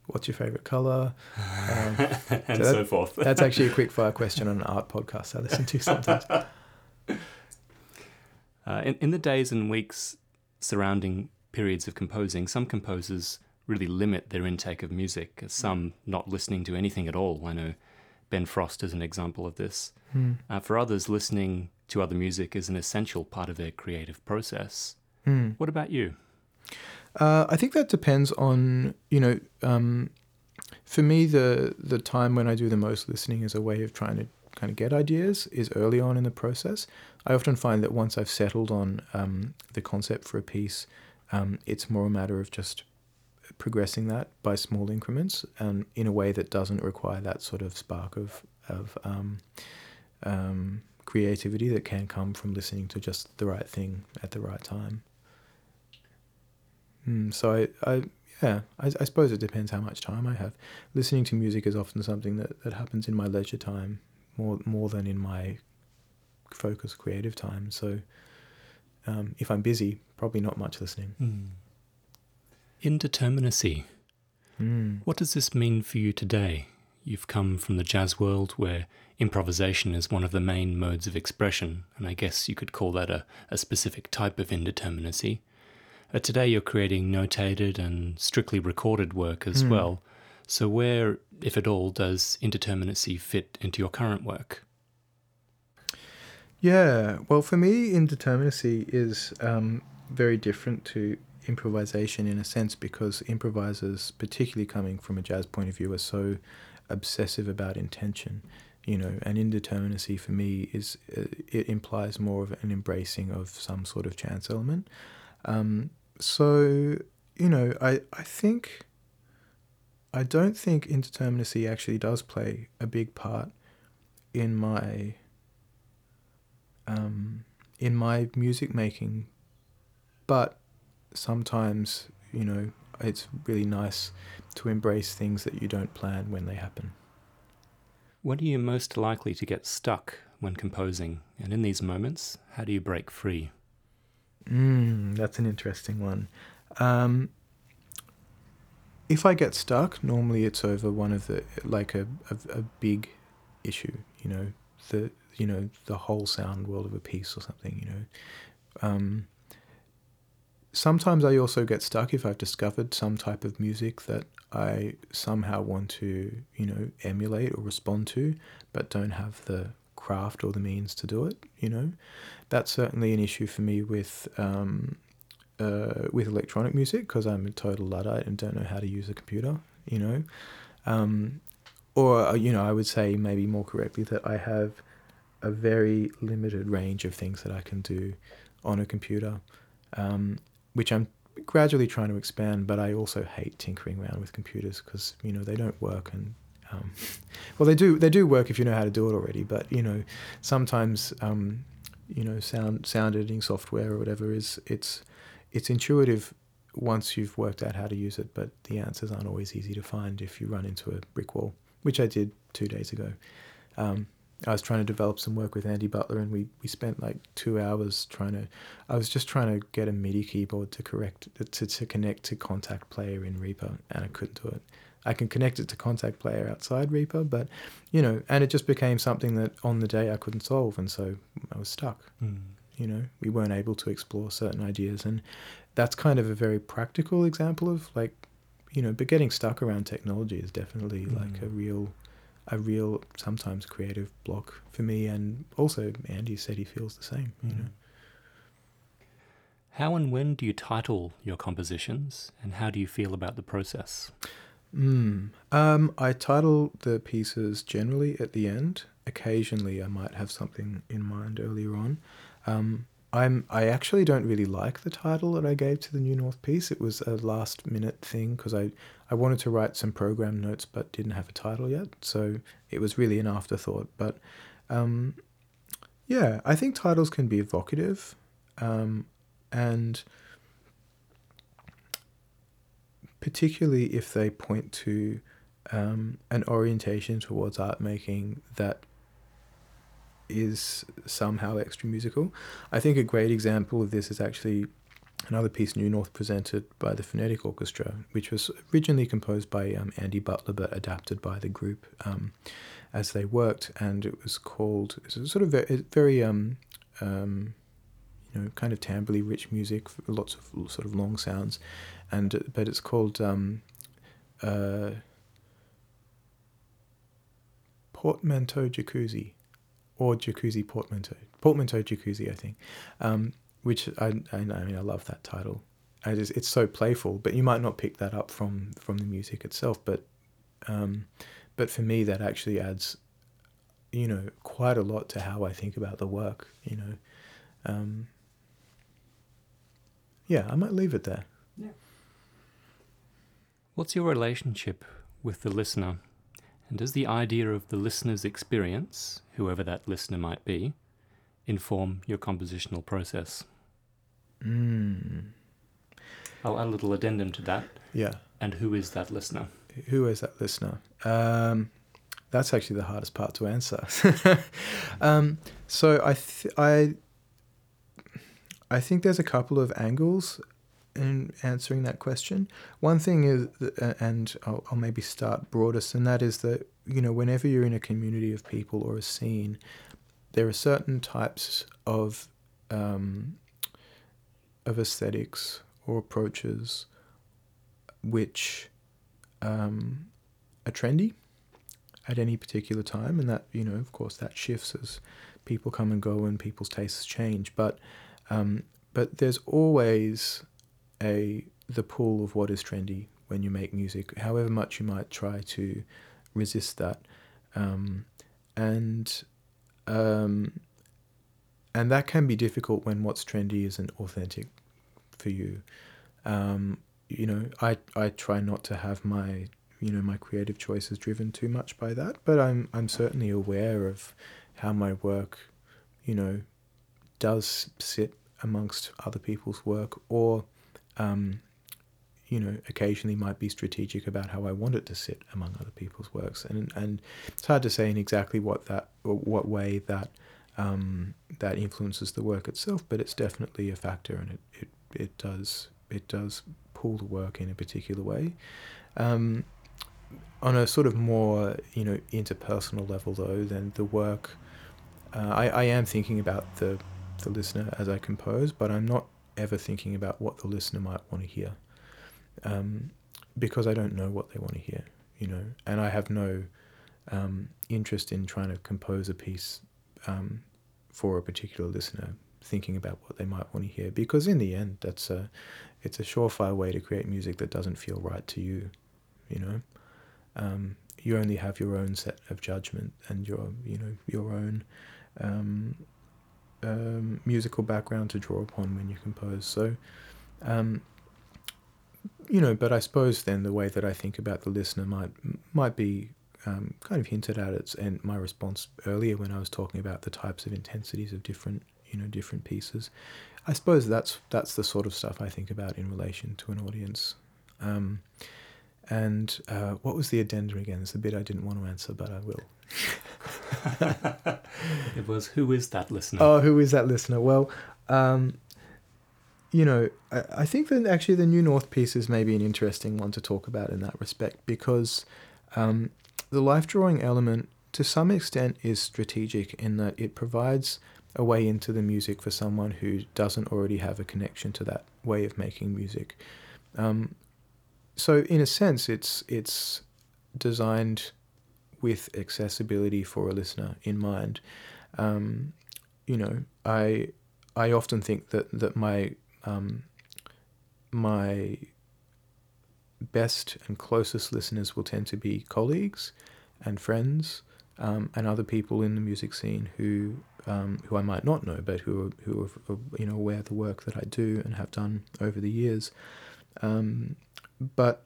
What's your favorite color? Um, and so so, forth. That's actually a quick fire question on an art podcast I listen to sometimes. Uh, in, in the days and weeks surrounding periods of composing, some composers really limit their intake of music, some not listening to anything at all. I know Ben Frost is an example of this. Hmm. Uh, for others, listening to other music is an essential part of their creative process. Hmm. What about you? Uh, I think that depends on you know. Um, for me, the the time when I do the most listening as a way of trying to kind of get ideas is early on in the process. I often find that once I've settled on um, the concept for a piece, um, it's more a matter of just progressing that by small increments and in a way that doesn't require that sort of spark of of um, um, creativity that can come from listening to just the right thing at the right time. Mm, so I, I yeah, I, I, suppose it depends how much time I have. Listening to music is often something that, that happens in my leisure time more more than in my focused creative time. So um, if I'm busy, probably not much listening. Mm. Indeterminacy. Mm. What does this mean for you today? You've come from the jazz world where improvisation is one of the main modes of expression, and I guess you could call that a, a specific type of indeterminacy. Uh, today you're creating notated and strictly recorded work as mm. well. So, where, if at all, does indeterminacy fit into your current work? Yeah, well, for me, indeterminacy is um, very different to improvisation in a sense because improvisers, particularly coming from a jazz point of view, are so obsessive about intention. You know, and indeterminacy for me is uh, it implies more of an embracing of some sort of chance element. Um, so you know, I I think I don't think indeterminacy actually does play a big part in my um, in my music making, but sometimes you know it's really nice to embrace things that you don't plan when they happen. When are you most likely to get stuck when composing? And in these moments, how do you break free? Mm, that's an interesting one. Um, if I get stuck, normally it's over one of the like a, a, a big issue. You know the you know the whole sound world of a piece or something. You know. Um, sometimes I also get stuck if I've discovered some type of music that I somehow want to, you know, emulate or respond to, but don't have the craft or the means to do it. You know, that's certainly an issue for me with um, uh, with electronic music because I'm a total luddite and don't know how to use a computer. You know, um, or uh, you know, I would say maybe more correctly that I have a very limited range of things that I can do on a computer. Um, which I'm gradually trying to expand. But I also hate tinkering around with computers because you know they don't work and um, well they do they do work if you know how to do it already. But you know sometimes um, you know sound sound editing software or whatever is it's it's intuitive once you've worked out how to use it, but the answers aren't always easy to find if you run into a brick wall, which I did two days ago. Um, I was trying to develop some work with Andy Butler, and we, we spent like two hours trying to. I was just trying to get a MIDI keyboard to correct to, to connect to Kontakt Player in Reaper, and I couldn't do it. I can connect it to Kontakt Player outside Reaper, but you know, and it just became something that on the day I couldn't solve, and so I was stuck. Mm. You know, we weren't able to explore certain ideas, and that's kind of a very practical example of like, you know, but getting stuck around technology is definitely mm. like a real a real sometimes creative block for me and also Andy said he feels the same you mm. know how and when do you title your compositions and how do you feel about the process mm. um, I title the pieces generally at the end occasionally I might have something in mind earlier on um, I'm I actually don't really like the title that I gave to the New North piece. It was a last minute thing because I I wanted to write some program notes but didn't have a title yet, so it was really an afterthought. But um, yeah, I think titles can be evocative, um, and particularly if they point to um, an orientation towards art making that is somehow extra musical. I think a great example of this is actually another piece New North presented by the Phonetic Orchestra, which was originally composed by um, Andy Butler but adapted by the group um, as they worked, and it was called it was sort of very, very um, um, you know kind of timbrely rich music, lots of sort of long sounds, and but it's called um, uh, Portmanteau Jacuzzi or Jacuzzi Portmanteau, Portmanteau Jacuzzi, I think, um, which I, I, I mean I love that title. It's so playful, but you might not pick that up from from the music itself. But um, but for me, that actually adds you know, quite a lot to how I think about the work. You know, um, yeah, I might leave it there. What's your relationship with the listener? And does the idea of the listener's experience, whoever that listener might be, inform your compositional process? Mm. I'll add a little addendum to that. Yeah. And who is that listener? Who is that listener? Um, that's actually the hardest part to answer. um, so I, th- I, I think there's a couple of angles in answering that question. One thing is, and I'll, I'll maybe start broadest, and that is that you know whenever you're in a community of people or a scene, there are certain types of um, of aesthetics or approaches which um, are trendy at any particular time, and that you know, of course, that shifts as people come and go and people's tastes change. But um, but there's always a the pull of what is trendy when you make music, however much you might try to resist that, um, and um, and that can be difficult when what's trendy isn't authentic for you. Um, you know, I I try not to have my you know my creative choices driven too much by that, but I'm I'm certainly aware of how my work, you know, does sit amongst other people's work, or um, you know, occasionally might be strategic about how I want it to sit among other people's works, and and it's hard to say in exactly what that what way that um, that influences the work itself, but it's definitely a factor, and it, it it does it does pull the work in a particular way. Um, on a sort of more you know interpersonal level, though, then the work, uh, I I am thinking about the the listener as I compose, but I'm not ever thinking about what the listener might want to hear, um, because I don't know what they want to hear, you know, and I have no um, interest in trying to compose a piece um, for a particular listener thinking about what they might want to hear. Because in the end that's a it's a surefire way to create music that doesn't feel right to you you know? Um, you only have your own set of judgment and your you know your own um, musical background to draw upon when you compose so um, you know but I suppose then the way that I think about the listener might might be um, kind of hinted at it and my response earlier when I was talking about the types of intensities of different you know different pieces. I suppose that's that's the sort of stuff I think about in relation to an audience. Um, and uh, what was the addendum again? It's the bit I didn't want to answer, but I will. it was who is that listener? Oh, who is that listener? Well, um, you know, I, I think that actually the New North piece is maybe an interesting one to talk about in that respect because um, the life drawing element, to some extent, is strategic in that it provides a way into the music for someone who doesn't already have a connection to that way of making music. Um, so in a sense, it's it's designed with accessibility for a listener in mind. Um, you know, I I often think that that my um, my best and closest listeners will tend to be colleagues and friends um, and other people in the music scene who um, who I might not know, but who are, who are you know aware of the work that I do and have done over the years. Um, but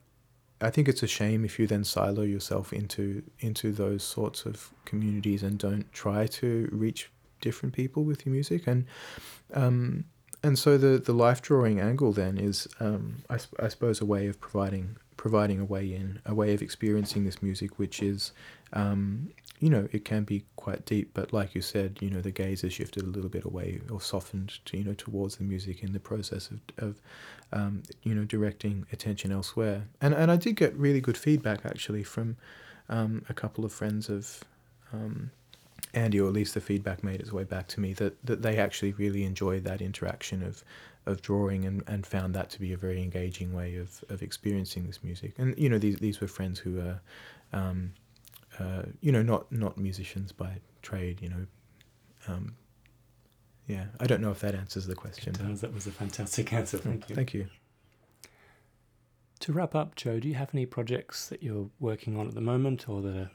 I think it's a shame if you then silo yourself into into those sorts of communities and don't try to reach different people with your music. And um, and so the the life drawing angle then is um, I, I suppose a way of providing providing a way in a way of experiencing this music which is um, you know, it can be quite deep, but like you said, you know, the gaze has shifted a little bit away or softened, to, you know, towards the music in the process of, of um, you know, directing attention elsewhere. And and I did get really good feedback actually from um, a couple of friends of um, Andy, or at least the feedback made its way back to me that, that they actually really enjoyed that interaction of of drawing and, and found that to be a very engaging way of, of experiencing this music. And you know, these these were friends who are um, uh, you know, not not musicians by trade. You know, um, yeah. I don't know if that answers the question. Does, That was a fantastic answer. Thank you. Thank you. To wrap up, Joe, do you have any projects that you're working on at the moment or that are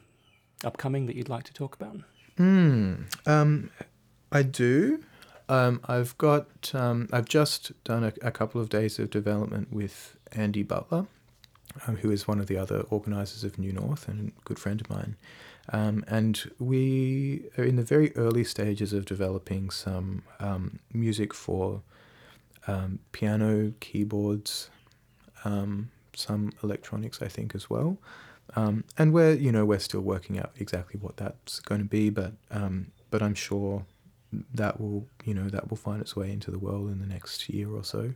upcoming that you'd like to talk about? Hmm. Um, I do. Um, I've got. Um, I've just done a, a couple of days of development with Andy Butler, um, who is one of the other organisers of New North and a good friend of mine. Um, and we are in the very early stages of developing some um, music for um, piano, keyboards, um, some electronics, I think, as well. Um, and we're, you know, we're still working out exactly what that's going to be, but but I'm sure that will, you know, that will find its way into the world in the next year or so.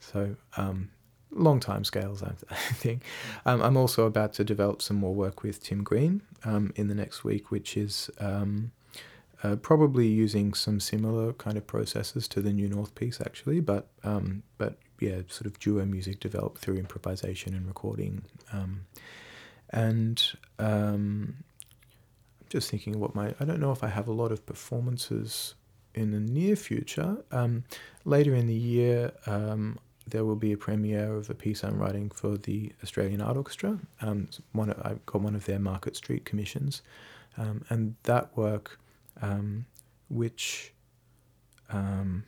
So um, long time scales, I, think. Um, I'm also about to develop some more work with Tim Green um, in the next week, which is um, uh, probably using some similar kind of processes to the New North piece, actually, but um, but yeah, sort of duo music developed through improvisation and recording. Um, and um, I'm just thinking what my I don't know if I have a lot of performances in the near future. Um, later in the year, um, there will be a premiere of a piece I'm writing for the Australian Art Orchestra. Um, one I've got one of their Market Street commissions, um, and that work, um, which um,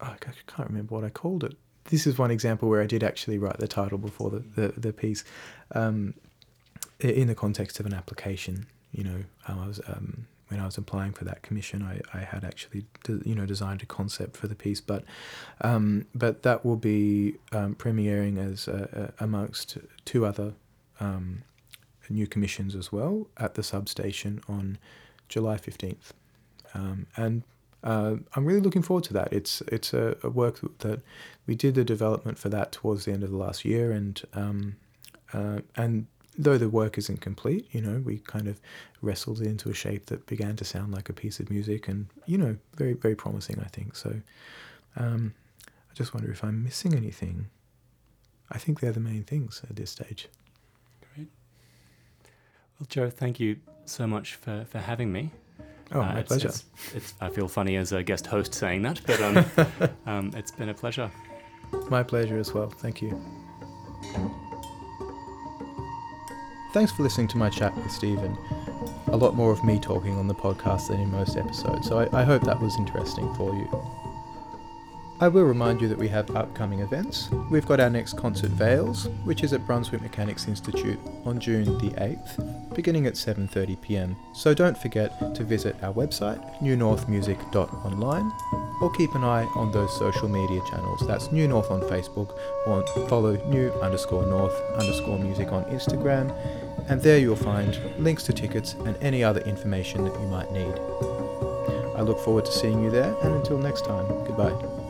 I can't remember what I called it. This is one example where I did actually write the title before the the, the piece, um, in the context of an application. You know, I was um, when I was applying for that commission, I, I had actually you know designed a concept for the piece, but um, but that will be um, premiering as uh, amongst two other um, new commissions as well at the substation on July fifteenth, um, and uh, I'm really looking forward to that. It's it's a, a, work that we did the development for that towards the end of the last year, and um, uh, and though the work isn't complete, you know, we kind of wrestled it into a shape that began to sound like a piece of music, and you know, very very promising, I think. So, um, I just wonder if I'm missing anything. I think they're the main things at this stage. Great. Well, Joe, thank you so much for, for having me. Oh, my uh, it's, pleasure. It's, it's, I feel funny as a guest host saying that, but um, um, it's been a pleasure. My pleasure as well. Thank you. Thanks for listening to my chat with Steven. A lot more of me talking on the podcast than in most episodes, so I, I hope that was interesting for you. I will remind you that we have upcoming events. We've got our next concert Veils, which is at Brunswick Mechanics Institute on June the 8th, beginning at 7:30 p.m. So don't forget to visit our website newnorthmusic.online or keep an eye on those social media channels. That's New North on Facebook or follow new underscore north underscore music on Instagram, and there you'll find links to tickets and any other information that you might need. I look forward to seeing you there, and until next time, goodbye.